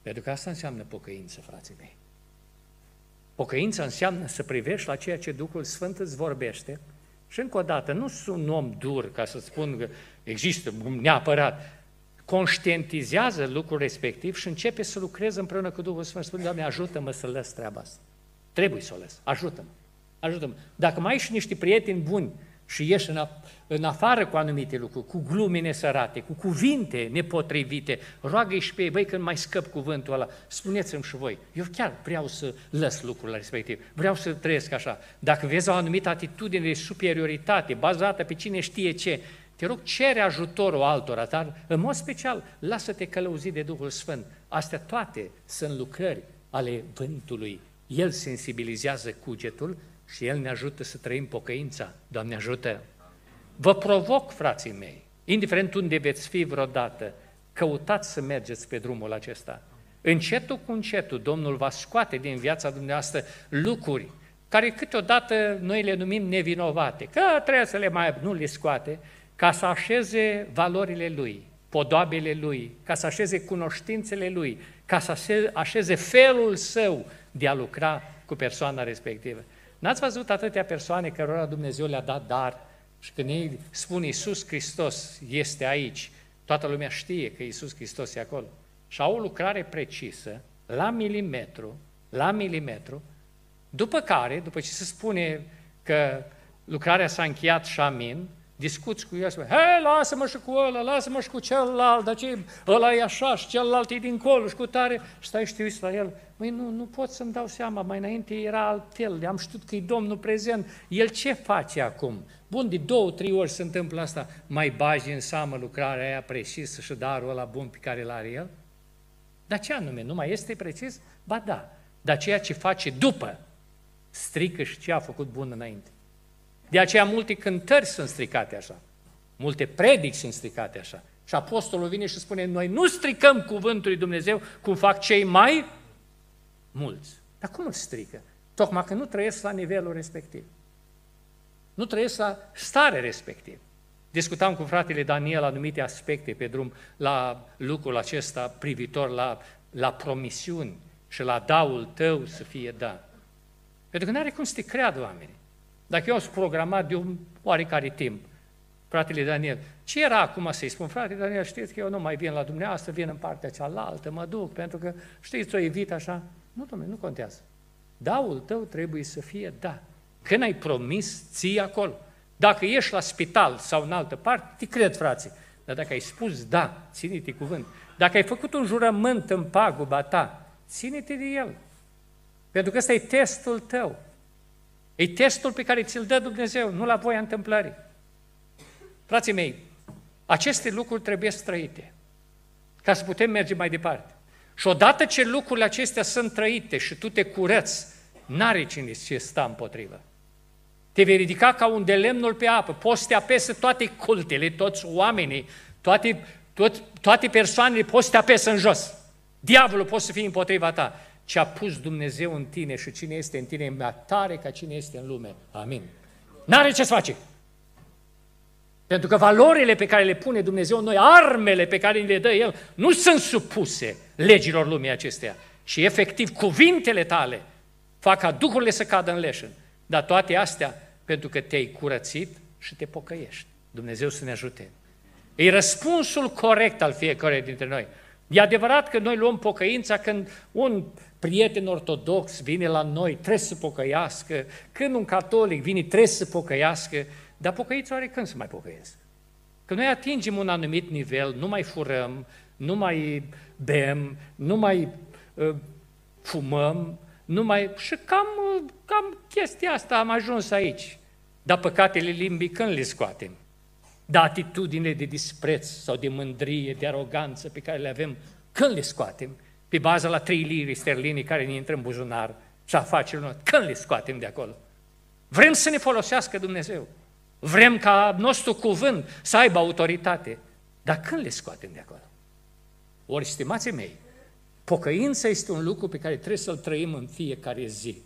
Pentru că asta înseamnă pocăință, frații mei. Pocăința înseamnă să privești la ceea ce Duhul Sfânt îți vorbește și încă o dată, nu sunt un om dur ca să spun că există neapărat. Conștientizează lucrul respectiv și începe să lucrezi împreună cu Duhul Sfânt. Spune, Doamne, ajută-mă să lăs treaba asta. Trebuie să o lăs. Ajută-mă. Ajută-mă. Dacă mai ai și niște prieteni buni și ieși în, în afară cu anumite lucruri, cu glume nesărate, cu cuvinte nepotrivite, roagă-i și pe ei, băi, când mai scăp cuvântul ăla, spuneți-mi și voi, eu chiar vreau să lăs lucrurile respectiv, vreau să trăiesc așa. Dacă vezi o anumită atitudine de superioritate, bazată pe cine știe ce, te rog, cere ajutorul altora, dar în mod special, lasă-te călăuzit de Duhul Sfânt. Astea toate sunt lucrări ale vântului. El sensibilizează cugetul și El ne ajută să trăim pocăința. Doamne ajută! Vă provoc, frații mei, indiferent unde veți fi vreodată, căutați să mergeți pe drumul acesta. Încetul cu încetul, Domnul va scoate din viața dumneavoastră lucruri care câteodată noi le numim nevinovate, că trebuie să le mai nu le scoate, ca să așeze valorile Lui, podoabele Lui, ca să așeze cunoștințele Lui, ca să așeze felul Său de a lucra cu persoana respectivă. N-ați văzut atâtea persoane cărora Dumnezeu le-a dat dar și când ei spun Iisus Hristos este aici, toată lumea știe că Iisus Hristos e acolo. Și au o lucrare precisă, la milimetru, la milimetru, după care, după ce se spune că lucrarea s-a încheiat și amin, discuți cu el, spune, hei, lasă-mă și cu ăla, lasă-mă și cu celălalt, dar ce, ăla e așa și celălalt e dincolo și cu tare, și stai și te uiți la el, măi, nu, nu pot să-mi dau seama, mai înainte era altfel, am știut că e Domnul prezent, el ce face acum? Bun, de două, trei ori se întâmplă asta, mai bagi în seamă lucrarea aia precisă și darul ăla bun pe care îl are el? Dar ce anume, nu mai este precis? Ba da, dar ceea ce face după strică și ce a făcut bun înainte. De aceea multe cântări sunt stricate așa, multe predici sunt stricate așa. Și apostolul vine și spune, noi nu stricăm cuvântul lui Dumnezeu cum fac cei mai mulți. Dar cum îl strică? Tocmai că nu trăiesc la nivelul respectiv. Nu trăiesc la stare respectiv. Discutam cu fratele Daniel anumite aspecte pe drum la lucrul acesta privitor la, la promisiuni și la daul tău să fie dat. Pentru că nu are cum să te creadă oamenii. Dacă eu sunt programat de un oarecare timp, fratele Daniel, ce era acum să-i spun, frate Daniel, știți că eu nu mai vin la dumneavoastră, vin în partea cealaltă, mă duc, pentru că, știți, o evit așa. Nu, domnule, nu contează. Daul tău trebuie să fie da. Când ai promis, ții acolo. Dacă ești la spital sau în altă parte, te cred, frații. Dar dacă ai spus da, ține-te cuvânt. Dacă ai făcut un jurământ în paguba ta, ține-te de el. Pentru că ăsta e testul tău. E testul pe care ți-l dă Dumnezeu, nu la voia întâmplării. Frații mei, aceste lucruri trebuie străite ca să putem merge mai departe. Și odată ce lucrurile acestea sunt trăite și tu te curăți, n-are cine ce sta împotrivă. Te vei ridica ca un de lemnul pe apă, poți să te apese toate cultele, toți oamenii, toate, tot, toate persoanele, poți să te apese în jos. Diavolul poate să fie împotriva ta ce a pus Dumnezeu în tine și cine este în tine e mai tare ca cine este în lume. Amin. N-are ce să face. Pentru că valorile pe care le pune Dumnezeu în noi, armele pe care le dă El, nu sunt supuse legilor lumii acesteia. Și efectiv, cuvintele tale fac ca duhurile să cadă în leșăn. Dar toate astea pentru că te-ai curățit și te pocăiești. Dumnezeu să ne ajute. E răspunsul corect al fiecare dintre noi. E adevărat că noi luăm pocăința când un prieten ortodox vine la noi, trebuie să pocăiască, când un catolic vine, trebuie să pocăiască, dar pocăiți oare când să mai pocăiesc? Că noi atingem un anumit nivel, nu mai furăm, nu mai bem, nu mai uh, fumăm, nu mai... și cam, cam chestia asta am ajuns aici. Dar păcatele limbii când le scoatem? Dar atitudine de dispreț sau de mândrie, de aroganță pe care le avem, când le scoatem? Pe bază la trei liri sterlini care ne intră în buzunar și afacerile noastre. Când le scoatem de acolo? Vrem să ne folosească Dumnezeu. Vrem ca nostru cuvânt să aibă autoritate. Dar când le scoatem de acolo? Ori, stimații mei, pocăința este un lucru pe care trebuie să-l trăim în fiecare zi.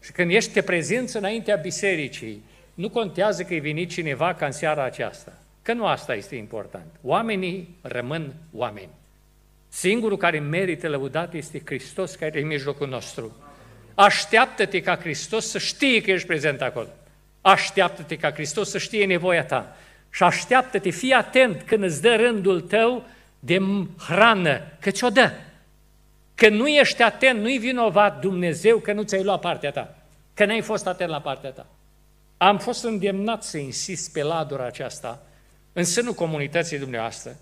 Și când ești te prezență înaintea bisericii, nu contează că e venit cineva ca în seara aceasta. Că nu asta este important. Oamenii rămân oameni. Singurul care merită lăudat este Hristos care e în mijlocul nostru. Așteaptă-te ca Hristos să știe că ești prezent acolo. Așteaptă-te ca Hristos să știe nevoia ta. Și așteaptă-te, fii atent când îți dă rândul tău de hrană, că ți-o dă. Că nu ești atent, nu-i vinovat Dumnezeu că nu ți-ai luat partea ta, că n-ai fost atent la partea ta. am fost îndemnat să insist pe ladura aceasta în sânul comunității dumneavoastră,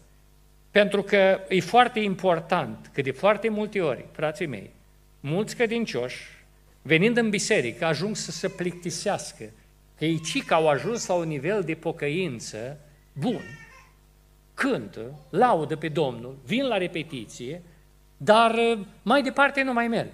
pentru că e foarte important că de foarte multe ori, frații mei, mulți credincioși, venind în biserică, ajung să se plictisească, că ei ci că au ajuns la un nivel de pocăință bun, cântă, laudă pe Domnul, vin la repetiție, dar uh, mai departe nu mai merg.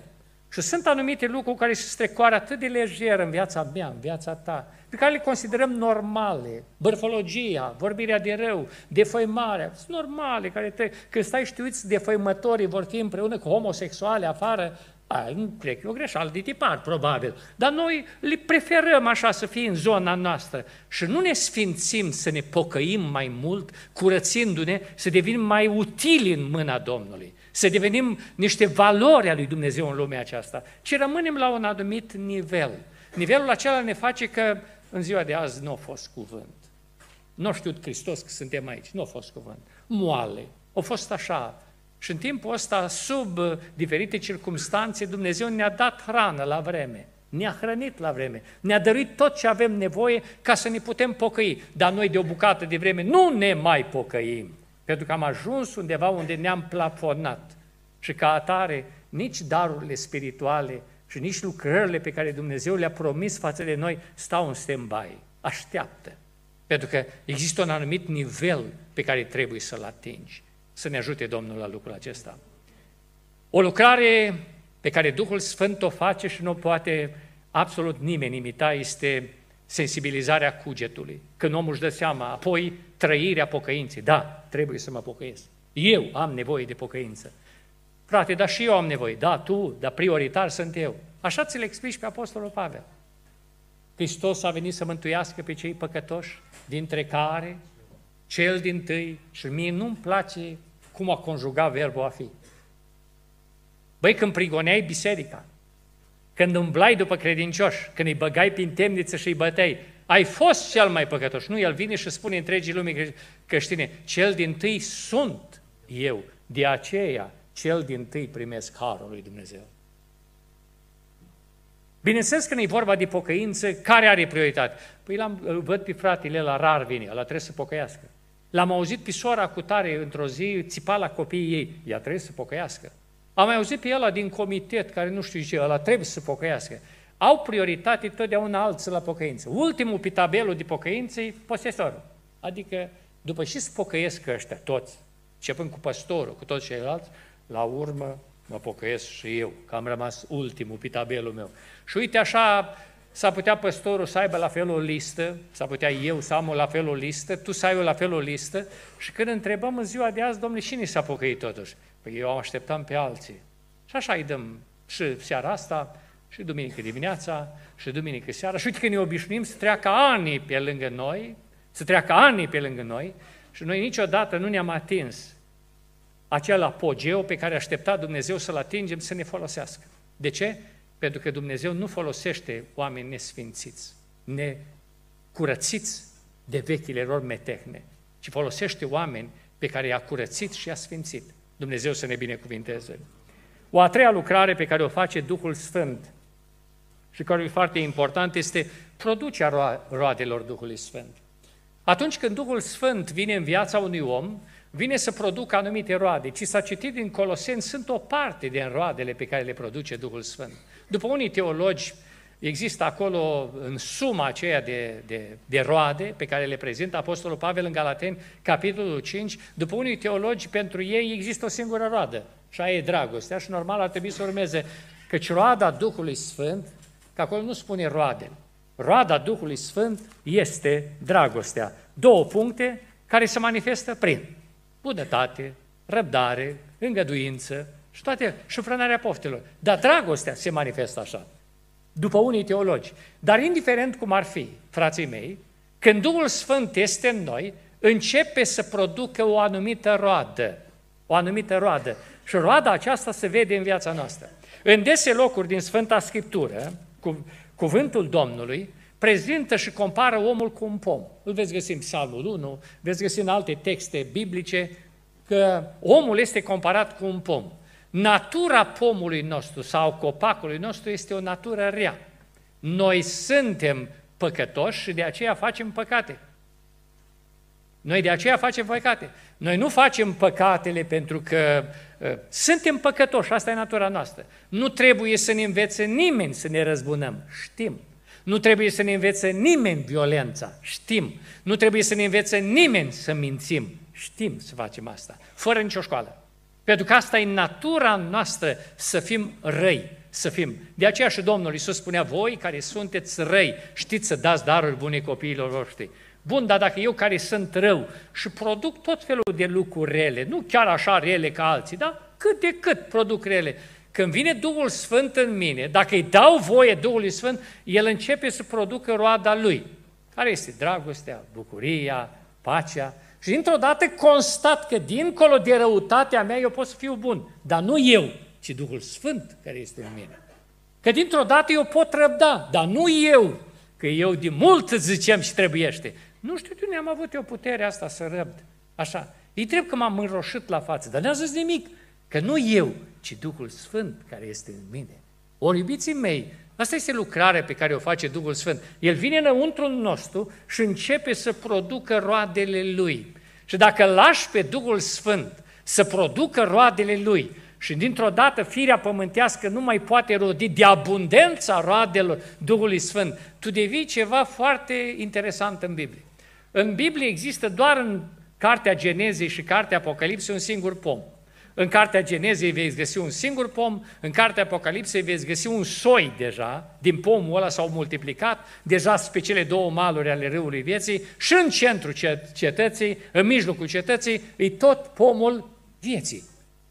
Și sunt anumite lucruri care se strecoară atât de lejer în viața mea, în viața ta, pe care le considerăm normale. Bărfologia, vorbirea de rău, defăimarea, sunt normale, care te, când stai știuți, defăimătorii vor fi împreună cu homosexuale afară, Aia, nu cred că e o greșeală de tipar, probabil. Dar noi le preferăm așa să fie în zona noastră și nu ne sfințim să ne pocăim mai mult, curățindu-ne, să devenim mai utili în mâna Domnului, să devenim niște valori a lui Dumnezeu în lumea aceasta, ci rămânem la un anumit nivel. Nivelul acela ne face că în ziua de azi nu a fost cuvânt. Nu știu Hristos că suntem aici, nu a fost cuvânt. Moale, a fost așa, și în timpul ăsta, sub uh, diferite circunstanțe, Dumnezeu ne-a dat hrană la vreme, ne-a hrănit la vreme, ne-a dăruit tot ce avem nevoie ca să ne putem pocăi. Dar noi de o bucată de vreme nu ne mai pocăim, pentru că am ajuns undeva unde ne-am plafonat. Și ca atare, nici darurile spirituale și nici lucrările pe care Dumnezeu le-a promis față de noi stau în stand-by, așteaptă. Pentru că există un anumit nivel pe care trebuie să-l atingi. Să ne ajute Domnul la lucrul acesta. O lucrare pe care Duhul Sfânt o face și nu poate absolut nimeni imita este sensibilizarea cugetului. Când omul își dă seama, apoi trăirea pocăinței. Da, trebuie să mă pocăiesc. Eu am nevoie de pocăință. Frate, dar și eu am nevoie. Da, tu, dar prioritar sunt eu. Așa ți-l explici pe Apostolul Pavel. Hristos a venit să mântuiască pe cei păcătoși, dintre care cel din tâi, și mie nu-mi place cum a conjugat verbul a fi. Băi, când prigoneai biserica, când umblai după credincioși, când îi băgai prin temniță și îi băteai, ai fost cel mai păcătos. Nu, el vine și spune întregii lumii creștine, cel din tâi sunt eu, de aceea cel din tâi primesc harul lui Dumnezeu. Bineînțeles că nu e vorba de pocăință, care are prioritate? Păi l-am, îl văd pe fratele la rar vine, ăla trebuie să pocăiască. L-am auzit pe sora cu tare într-o zi, țipa la copiii ei, ea trebuie să pocăiască. Am mai auzit pe ăla din comitet, care nu știu ce, ăla trebuie să pocăiască. Au prioritate totdeauna alții la pocăință. Ultimul pe tabelul de pocăință e posesorul. Adică, după ce se pocăiesc ăștia toți, începând cu păstorul, cu toți ceilalți, la urmă mă pocăiesc și eu, că am rămas ultimul pe tabelul meu. Și uite așa, s-ar putea păstorul să aibă la fel o listă, s-ar putea eu să am la fel o listă, tu să ai la fel o listă și când întrebăm în ziua de azi, domnule, cine s-a pocăit totuși? Păi eu am așteptam pe alții. Și așa îi dăm și seara asta, și duminică dimineața, și duminică seara. Și uite că ne obișnuim să treacă ani pe lângă noi, să treacă ani pe lângă noi și noi niciodată nu ne-am atins acel apogeu pe care aștepta Dumnezeu să-l atingem să ne folosească. De ce? Pentru că Dumnezeu nu folosește oameni nesfințiți, necurățiți de vechile lor metehne, ci folosește oameni pe care i-a curățit și i-a sfințit. Dumnezeu să ne binecuvinteze. O a treia lucrare pe care o face Duhul Sfânt și care e foarte important este producerea roadelor Duhului Sfânt. Atunci când Duhul Sfânt vine în viața unui om, vine să producă anumite roade. Ci s-a citit din Coloseni, sunt o parte din roadele pe care le produce Duhul Sfânt. După unii teologi, există acolo în suma aceea de, de, de roade pe care le prezintă Apostolul Pavel în Galateni, capitolul 5, după unii teologi, pentru ei există o singură roadă, și aia e dragostea și normal ar trebui să urmeze căci roada Duhului Sfânt, că acolo nu spune roade, roada Duhului Sfânt este dragostea. Două puncte care se manifestă prin bunătate, răbdare, îngăduință și toate șufrânarea poftelor. Dar dragostea se manifestă așa, după unii teologi. Dar indiferent cum ar fi, frații mei, când Duhul Sfânt este în noi, începe să producă o anumită roadă. O anumită roadă. Și roada aceasta se vede în viața noastră. În dese locuri din Sfânta Scriptură, cu cuvântul Domnului, prezintă și compară omul cu un pom. Îl veți găsi în Psalmul 1, veți găsi în alte texte biblice, că omul este comparat cu un pom. Natura pomului nostru sau copacului nostru este o natură rea. Noi suntem păcătoși și de aceea facem păcate. Noi de aceea facem păcate. Noi nu facem păcatele pentru că uh, suntem păcătoși, asta e natura noastră. Nu trebuie să ne învețe nimeni să ne răzbunăm, știm. Nu trebuie să ne învețe nimeni violența, știm. Nu trebuie să ne învețe nimeni să mințim, știm să facem asta, fără nicio școală. Pentru că asta e natura noastră să fim răi, să fim. De aceea și Domnul Iisus spunea, voi care sunteți răi, știți să dați daruri bune copiilor voștri. Bun, dar dacă eu care sunt rău și produc tot felul de lucruri rele, nu chiar așa rele ca alții, dar cât de cât produc rele, când vine Duhul Sfânt în mine, dacă îi dau voie Duhului Sfânt, El începe să producă roada Lui, care este dragostea, bucuria, pacea. Și dintr-o dată constat că dincolo de răutatea mea eu pot să fiu bun, dar nu eu, ci Duhul Sfânt care este în mine. Că dintr-o dată eu pot răbda, dar nu eu, că eu de mult zicem și trebuiește. Nu știu de unde am avut eu puterea asta să răbd. Așa. Îi trebuie că m-am înroșit la față, dar n-a zis nimic. Că nu eu, ci Duhul Sfânt care este în mine. Ori, iubiții mei, asta este lucrarea pe care o face Duhul Sfânt. El vine înăuntru nostru și începe să producă roadele Lui. Și dacă lași pe Duhul Sfânt să producă roadele Lui și dintr-o dată firea pământească nu mai poate rodi de abundența roadelor Duhului Sfânt, tu devii ceva foarte interesant în Biblie. În Biblie există doar în Cartea Genezei și Cartea Apocalipsei un singur pom. În Cartea Genezei veți găsi un singur pom, în Cartea Apocalipsei veți găsi un soi deja, din pomul ăla s-au multiplicat, deja pe cele două maluri ale râului vieții și în centrul cetății, în mijlocul cetății, e tot pomul vieții.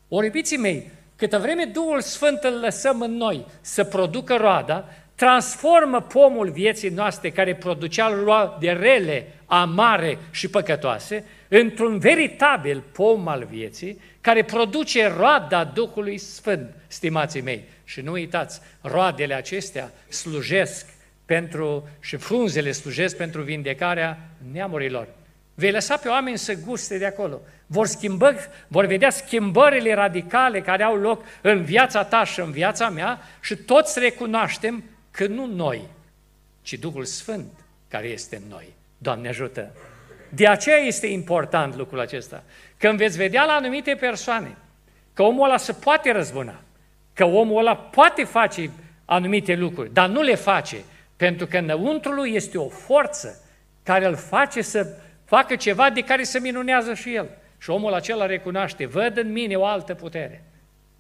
Ori, iubiții mei, câtă vreme Duhul Sfânt îl lăsăm în noi să producă roada, transformă pomul vieții noastre care producea de rele, amare și păcătoase, într-un veritabil pom al vieții care produce roada Duhului Sfânt, stimații mei. Și nu uitați, roadele acestea slujesc pentru, și frunzele slujesc pentru vindecarea neamurilor. Vei lăsa pe oameni să guste de acolo. Vor, schimbă, vor vedea schimbările radicale care au loc în viața ta și în viața mea și toți recunoaștem că nu noi, ci Duhul Sfânt care este în noi. Doamne ajută! De aceea este important lucrul acesta. Când veți vedea la anumite persoane că omul ăla se poate răzbuna, că omul ăla poate face anumite lucruri, dar nu le face, pentru că înăuntru lui este o forță care îl face să facă ceva de care se minunează și el. Și omul acela recunoaște, văd în mine o altă putere,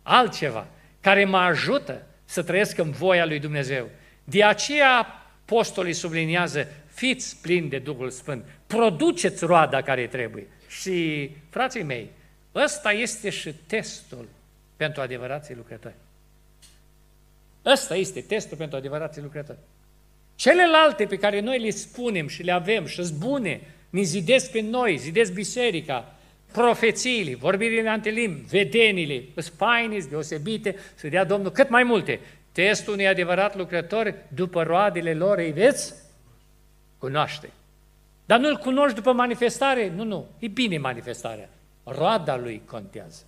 altceva, care mă ajută să trăiesc în voia lui Dumnezeu. De aceea apostolii subliniază, fiți plini de Duhul Sfânt, produceți roada care trebuie. Și, frații mei, ăsta este și testul pentru adevărații lucrători. Ăsta este testul pentru adevărații lucrători. Celelalte pe care noi le spunem și le avem și sunt bune, ne zidesc pe noi, zidesc biserica, profețiile, vorbirile antilim, vedenile, spainiți deosebite, să dea Domnul cât mai multe. Testul unui adevărat lucrător, după roadele lor îi veți cunoaște. Dar nu-l cunoști după manifestare? Nu, nu. E bine manifestarea. Roada lui contează.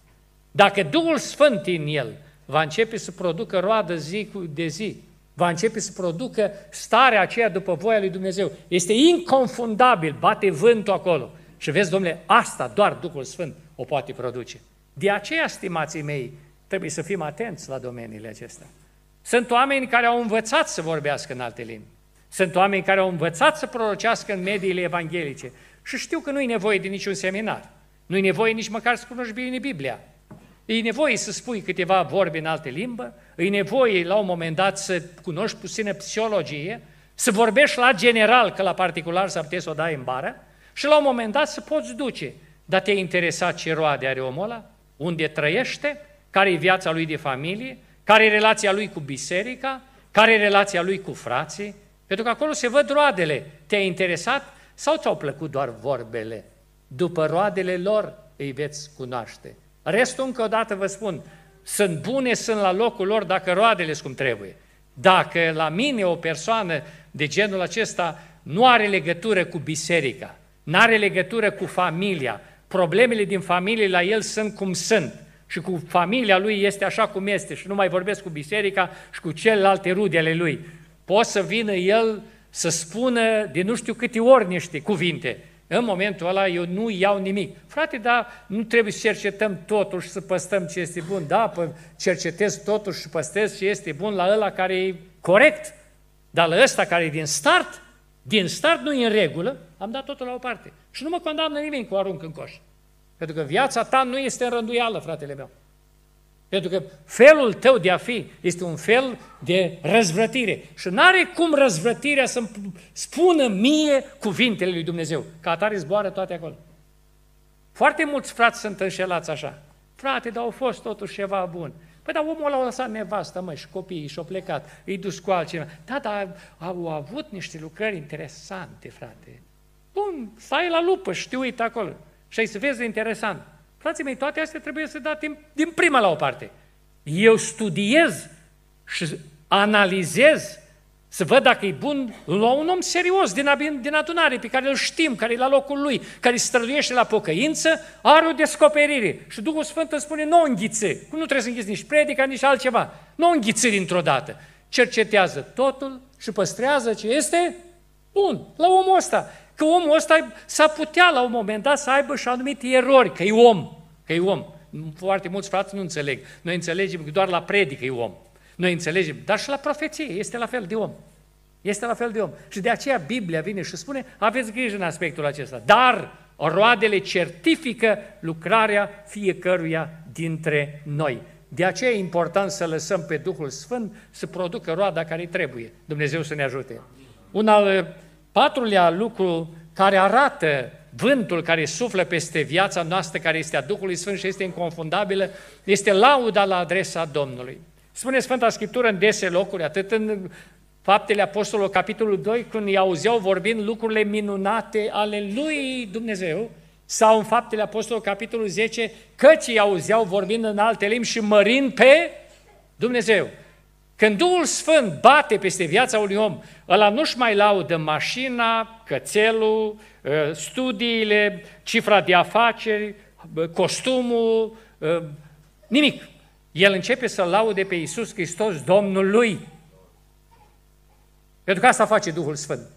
Dacă Duhul Sfânt în el va începe să producă roadă zi de zi, va începe să producă starea aceea după voia lui Dumnezeu. Este inconfundabil, bate vântul acolo. Și vezi, domnule, asta doar Duhul Sfânt o poate produce. De aceea, stimații mei, trebuie să fim atenți la domeniile acestea. Sunt oameni care au învățat să vorbească în alte limbi. Sunt oameni care au învățat să prorocească în mediile evanghelice și știu că nu e nevoie de niciun seminar. Nu e nevoie nici măcar să cunoști bine Biblia. E nevoie să spui câteva vorbe în alte limbă, e nevoie la un moment dat să cunoști puțină psihologie, să vorbești la general, că la particular s-ar putea să o dai în bară, și la un moment dat să poți duce. Dar te-a interesat ce roade are omul ăla? Unde trăiește? Care e viața lui de familie? Care e relația lui cu biserica? Care e relația lui cu frații? Pentru că acolo se văd roadele. Te-a interesat sau ți-au plăcut doar vorbele? După roadele lor îi veți cunoaște. Restul, încă o dată vă spun, sunt bune, sunt la locul lor dacă roadele sunt cum trebuie. Dacă la mine o persoană de genul acesta nu are legătură cu biserica, nu are legătură cu familia, problemele din familie la el sunt cum sunt și cu familia lui este așa cum este și nu mai vorbesc cu biserica și cu celelalte rude ale lui. Poate să vină el să spună de nu știu câte ori niște cuvinte. În momentul ăla eu nu iau nimic. Frate, dar nu trebuie să cercetăm totul și să păstăm ce este bun. Da, pă, cercetez totul și păstrez ce este bun la ăla care e corect. Dar la ăsta care e din start, din start nu e în regulă, am dat totul la o parte. Și nu mă condamnă nimeni cu arunc în coș. Pentru că viața ta nu este în rânduială, fratele meu. Pentru că felul tău de a fi este un fel de răzvrătire. Și nu are cum răzvrătirea să-mi spună mie cuvintele lui Dumnezeu. Ca atare zboară toate acolo. Foarte mulți frați sunt înșelați așa. Frate, dar au fost totuși ceva bun. Păi dar omul a lăsat nevastă, mă, și copiii și-au plecat, îi dus cu altcineva. Da, dar au avut niște lucrări interesante, frate. Bun, stai la lupă și te uite acolo. Și ai să vezi interesant. Frații mei, toate astea trebuie să dea timp din prima la o parte. Eu studiez și analizez să văd dacă e bun la un om serios din, din adunare, pe care îl știm, care e la locul lui, care se străduiește la pocăință, are o descoperire. Și Duhul Sfânt îmi spune, nu înghițe, nu trebuie să înghiți nici predica, nici altceva. Nu înghițe dintr-o dată. Cercetează totul și păstrează ce este bun la omul ăsta. Că omul ăsta s-a putea la un moment dat să aibă și anumite erori, că e om, că e om. Foarte mulți frați nu înțeleg. Noi înțelegem că doar la predică e om. Noi înțelegem, dar și la profeție este la fel de om. Este la fel de om. Și de aceea Biblia vine și spune, aveți grijă în aspectul acesta. Dar roadele certifică lucrarea fiecăruia dintre noi. De aceea e important să lăsăm pe Duhul Sfânt să producă roada care trebuie. Dumnezeu să ne ajute. Un al patrulea lucru care arată vântul care suflă peste viața noastră, care este a Duhului Sfânt și este inconfundabilă, este lauda la adresa Domnului. Spune Sfânta Scriptură în dese locuri, atât în Faptele Apostolului, capitolul 2, când îi auzeau vorbind lucrurile minunate ale lui Dumnezeu, sau în Faptele Apostolului, capitolul 10, căci îi auzeau vorbind în alte limbi și mărind pe Dumnezeu. Când Duhul Sfânt bate peste viața unui om, ăla nu-și mai laudă mașina, cățelul, ă, studiile, cifra de afaceri, costumul, ă, nimic. El începe să laude pe Iisus Hristos, Domnul lui. Pentru că asta face Duhul Sfânt.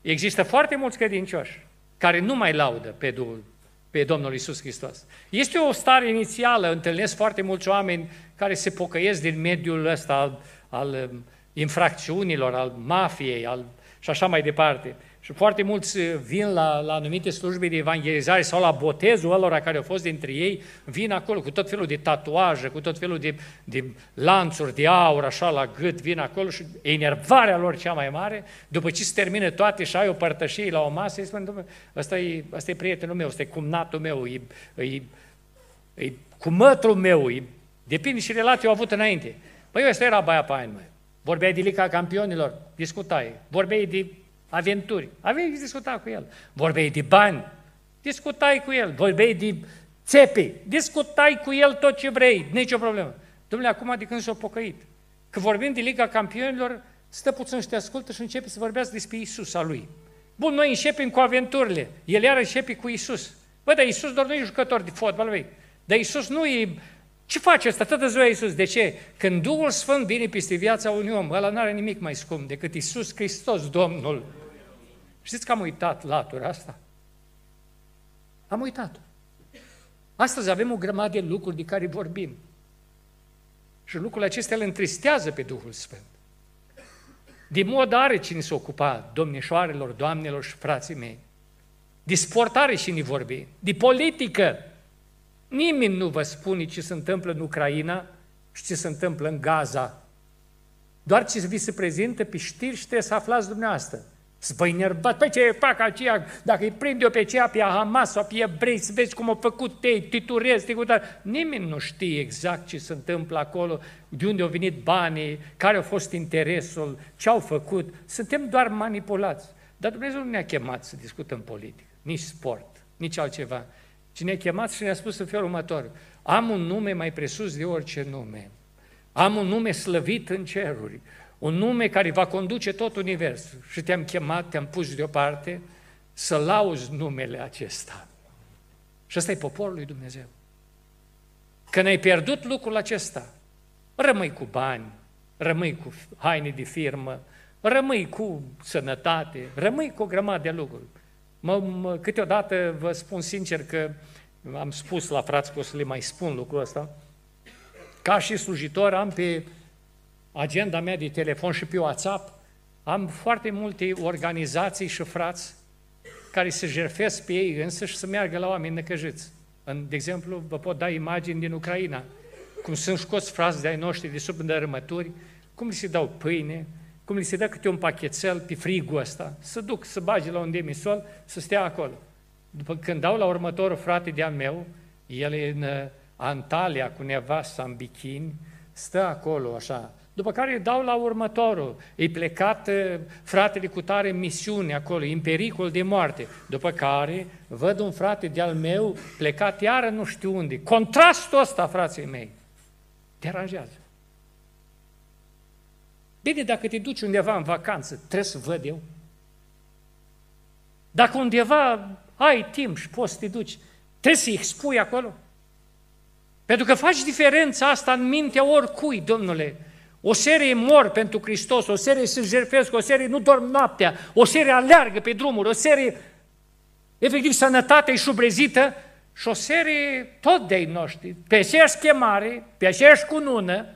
Există foarte mulți credincioși care nu mai laudă pe Duhul, pe Domnul Iisus Hristos. Este o stare inițială, întâlnesc foarte mulți oameni care se pocăiesc din mediul ăsta al, al um, infracțiunilor, al mafiei, al, și așa mai departe. Și foarte mulți vin la, la anumite slujbe de evangelizare sau la botezul ălora care au fost dintre ei, vin acolo cu tot felul de tatuaje, cu tot felul de, de lanțuri de aur așa la gât, vin acolo și enervarea lor cea mai mare, după ce se termină toate și ai o părtășie la o masă, îi spun, ăsta e, ăsta e prietenul meu, ăsta e cumnatul meu, e, e, e cumătul meu, e, depinde și relația au avut înainte. Păi ăsta era baia pain, măi. Vorbeai de Lica Campionilor, discutai. Vorbeai de aventuri. Aveai discuta cu el. Vorbeai de bani, discutai cu el. Vorbeai de țepe, discutai cu el tot ce vrei, nicio problemă. Domnule, acum de când s-a pocăit, că vorbim de Liga Campionilor, stă puțin și te ascultă și începe să vorbească despre Isus a lui. Bun, noi începem cu aventurile, el iar începe cu Isus. Bă, dar Isus doar nu e jucător de fotbal, băi. Dar Isus nu e... Ce face ăsta? Toată ziua Isus. De ce? Când Duhul Sfânt vine peste viața unui om, ăla nu are nimic mai scump decât Isus Hristos, Domnul. Știți că am uitat latura asta? Am uitat. Astăzi avem o grămadă de lucruri de care vorbim. Și lucrurile acestea îl întristează pe Duhul Sfânt. De mod are cine se ocupa, domnișoarelor, doamnelor și frații mei. De sport are cine vorbi. De politică. Nimeni nu vă spune ce se întâmplă în Ucraina și ce se întâmplă în Gaza. Doar ce vi se prezintă pe știri și trebuie să aflați dumneavoastră. Să vă enervați. Păi ce fac aceea, dacă îi prind eu pe aceea, pe Hamas sau pe evrei, să vezi cum au făcut ei, titurez, titurez. Nimeni nu știe exact ce se întâmplă acolo, de unde au venit banii, care a fost interesul, ce au făcut. Suntem doar manipulați. Dar Dumnezeu nu ne-a chemat să discutăm politică, nici sport, nici altceva. Ci ne-a chemat și ne-a spus în felul următor, am un nume mai presus de orice nume. Am un nume slăvit în ceruri un nume care va conduce tot universul. Și te-am chemat, te-am pus deoparte să lauzi numele acesta. Și ăsta e poporul lui Dumnezeu. Când ai pierdut lucrul acesta, rămâi cu bani, rămâi cu haine de firmă, rămâi cu sănătate, rămâi cu o grămadă de lucruri. Mă, mă, câteodată vă spun sincer că am spus la frați că o să le mai spun lucrul ăsta, ca și slujitor am pe agenda mea de telefon și pe WhatsApp, am foarte multe organizații și frați care se jerfesc pe ei însă și să meargă la oameni necăjiți. În, de exemplu, vă pot da imagini din Ucraina, cum sunt scoți frați de-ai noștri de sub îndărâmături, cum li se dau pâine, cum li se dă câte un pachetel pe frigul ăsta, să duc, să bage la un demisol, să stea acolo. După când dau la următorul frate de-al meu, el e în uh, Antalya cu nevasta în bikini, stă acolo așa, după care îi dau la următorul. E plecat uh, fratele cu tare în misiune acolo, în pericol de moarte. După care văd un frate de-al meu plecat iară nu știu unde. Contrastul ăsta, frații mei, deranjează. Bine, dacă te duci undeva în vacanță, trebuie să văd eu. Dacă undeva ai timp și poți să te duci, trebuie să-i expui acolo. Pentru că faci diferența asta în mintea oricui, domnule. O serie mor pentru Hristos, o serie se jertfesc, o serie nu dorm noaptea, o serie aleargă pe drumuri, o serie, efectiv, sănătate șubrezită și o serie tot de-ai noștri, pe aceeași chemare, pe aceeași cunună,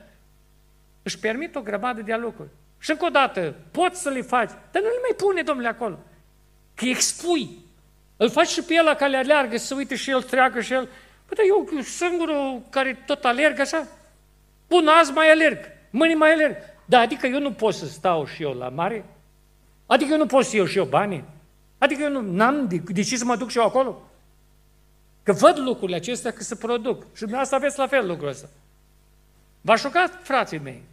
își permit o grămadă de lucruri. Și încă o dată, poți să le faci, dar nu le mai pune, domnule, acolo. Că expui. Îl faci și pe el la care aleargă, să uite și el treacă și el. Păi, dar eu singurul care tot alerg așa. Bun, azi mai alerg, mâine mai alerg. Da, adică eu nu pot să stau și eu la mare? Adică eu nu pot să iau și eu bani? Adică eu nu am de, de ce să mă duc și eu acolo? Că văd lucrurile acestea că se produc. Și dumneavoastră aveți la fel lucrul ăsta. V-a șocat, frații mei.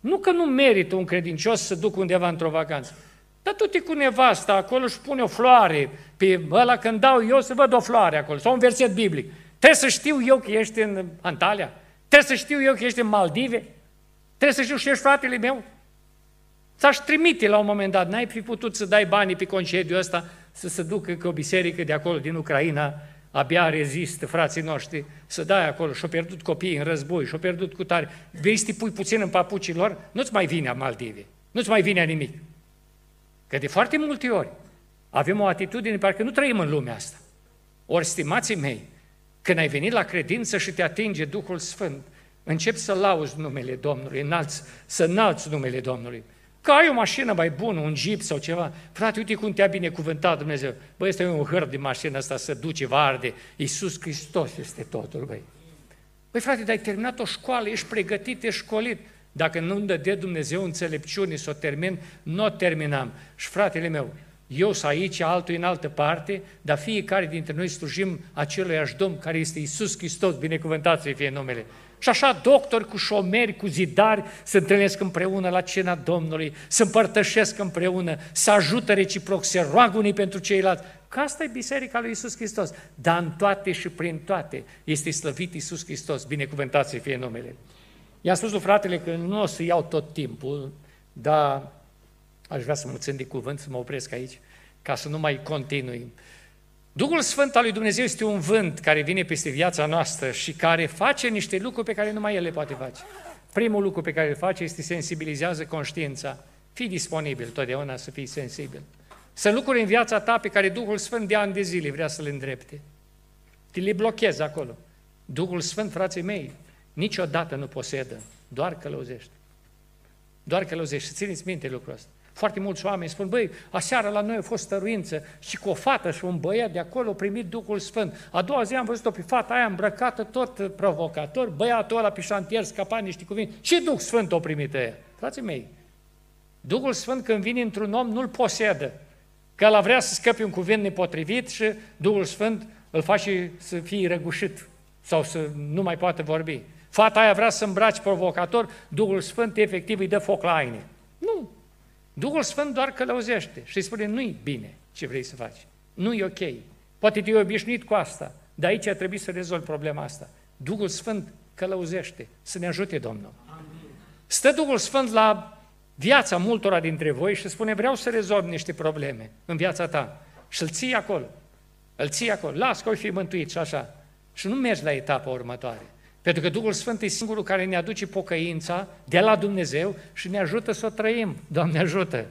Nu că nu merită un credincios să duc undeva într-o vacanță. Dar tu te cu nevasta acolo și pune o floare pe ăla când dau eu să văd o floare acolo, sau un verset biblic. Trebuie să știu eu că ești în Antalya? Trebuie să știu eu că ești în Maldive? Trebuie să știu și ești fratele meu? Ți-aș trimite la un moment dat, n-ai fi putut să dai banii pe concediu ăsta să se ducă că o biserică de acolo, din Ucraina, abia rezistă frații noștri să dai acolo și-au pierdut copiii în război, și-au pierdut cu tare. Vei să te pui puțin în papucii lor, nu-ți mai vine a Maldive, nu-ți mai vine a nimic. Că de foarte multe ori avem o atitudine, parcă nu trăim în lumea asta. Ori, stimații mei, când ai venit la credință și te atinge Duhul Sfânt, începi să lauzi numele Domnului, înalți, să înalți numele Domnului. Că ai o mașină mai bună, un jeep sau ceva. Frate, uite cum te-a binecuvântat Dumnezeu. Băi, este un hăr de mașină asta să duce, va arde. Iisus Hristos este totul, băi. Băi, frate, dar ai terminat o școală, ești pregătit, ești școlit. Dacă nu îmi de Dumnezeu înțelepciune să o termin, nu o terminam. Și fratele meu, eu sunt aici, altul în altă parte, dar fiecare dintre noi slujim aceluiași Domn care este Iisus Hristos, binecuvântat să fie numele. Și așa doctori cu șomeri, cu zidari se întâlnesc împreună la cena Domnului, se împărtășesc împreună, se ajută reciproc, se roagă unii pentru ceilalți. Că asta e Biserica lui Isus Hristos. Dar în toate și prin toate este slăvit Isus Hristos, binecuvântat să fie numele. I-a spus lui fratele că nu o să iau tot timpul, dar aș vrea să mă țin de cuvânt, să mă opresc aici, ca să nu mai continui. Duhul Sfânt al lui Dumnezeu este un vânt care vine peste viața noastră și care face niște lucruri pe care numai El le poate face. Primul lucru pe care îl face este sensibilizează conștiința. Fii disponibil totdeauna să fii sensibil. Sunt lucruri în viața ta pe care Duhul Sfânt de ani de zile vrea să le îndrepte. Te le blochezi acolo. Duhul Sfânt, frații mei, niciodată nu posedă, doar călăuzește. Doar călăuzește. Țineți minte lucrul ăsta. Foarte mulți oameni spun, băi, aseară la noi a fost stăruință și cu o fată și un băiat de acolo a primit Duhul Sfânt. A doua zi am văzut-o pe fata aia îmbrăcată tot provocator, băiatul ăla pe șantier scăpa niște cuvinte și Duhul Sfânt o primit ea. Frații mei, Duhul Sfânt când vine într-un om nu-l posedă. Că la vrea să scape un cuvânt nepotrivit și Duhul Sfânt îl face să fie răgușit sau să nu mai poată vorbi. Fata aia vrea să îmbraci provocator, Duhul Sfânt efectiv îi dă foc la aine. Nu, Duhul Sfânt doar călăuzește și îi spune, nu-i bine ce vrei să faci, nu e ok. Poate te-ai obișnuit cu asta, dar aici trebuie să rezolvi problema asta. Duhul Sfânt călăuzește, să ne ajute Domnul. Amin. Stă Duhul Sfânt la viața multora dintre voi și spune, vreau să rezolv niște probleme în viața ta. Și îl ții acolo. Îl ții acolo. Las că o fi mântuit și așa. Și nu mergi la etapa următoare. Pentru că Duhul Sfânt e singurul care ne aduce pocăința de la Dumnezeu și ne ajută să o trăim. Doamne ajută!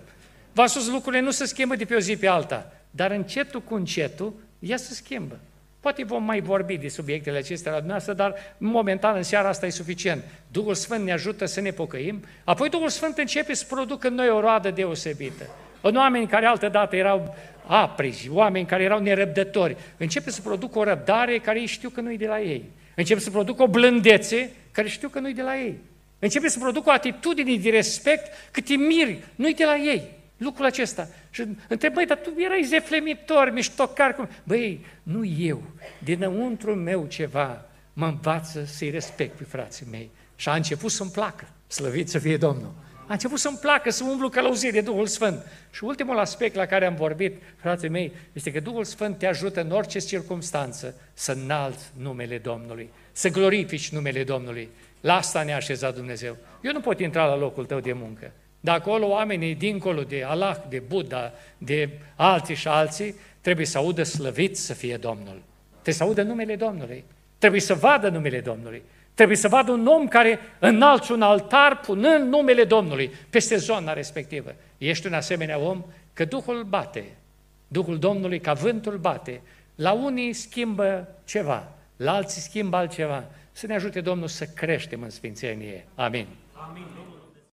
V-am spus, lucrurile nu se schimbă de pe o zi pe alta, dar încetul cu încetul, ea se schimbă. Poate vom mai vorbi de subiectele acestea la dumneavoastră, dar momentan în seara asta e suficient. Duhul Sfânt ne ajută să ne pocăim, apoi Duhul Sfânt începe să producă în noi o roadă deosebită. În oameni care altă dată erau aprizi, oameni care erau nerăbdători, începe să producă o răbdare care ei știu că nu e de la ei. Începe să producă o blândețe care știu că nu e de la ei. Începe să producă o atitudine de respect cât te miri, nu e de la ei. Lucrul acesta. Și întreb, băi, dar tu erai zeflemitor, miștocar. Cum? Băi, nu eu. Dinăuntru meu ceva mă învață să-i respect pe frații mei. Și a început să-mi placă. Slăvit să fie Domnul. A început să-mi placă să umblu călăuzit de Duhul Sfânt. Și ultimul aspect la care am vorbit, frații mei, este că Duhul Sfânt te ajută în orice circunstanță să înalți numele Domnului, să glorifici numele Domnului. La asta ne-a așezat Dumnezeu. Eu nu pot intra la locul tău de muncă. De acolo oamenii dincolo de Allah, de Buddha, de alții și alții, trebuie să audă slăvit să fie Domnul. Trebuie să audă numele Domnului. Trebuie să vadă numele Domnului. Trebuie să vadă un om care înalți un altar punând numele Domnului peste zona respectivă. Ești un asemenea om că Duhul bate. Duhul Domnului ca vântul bate. La unii schimbă ceva, la alții schimbă altceva. Să ne ajute Domnul să creștem în sfințenie. Amin. Amin.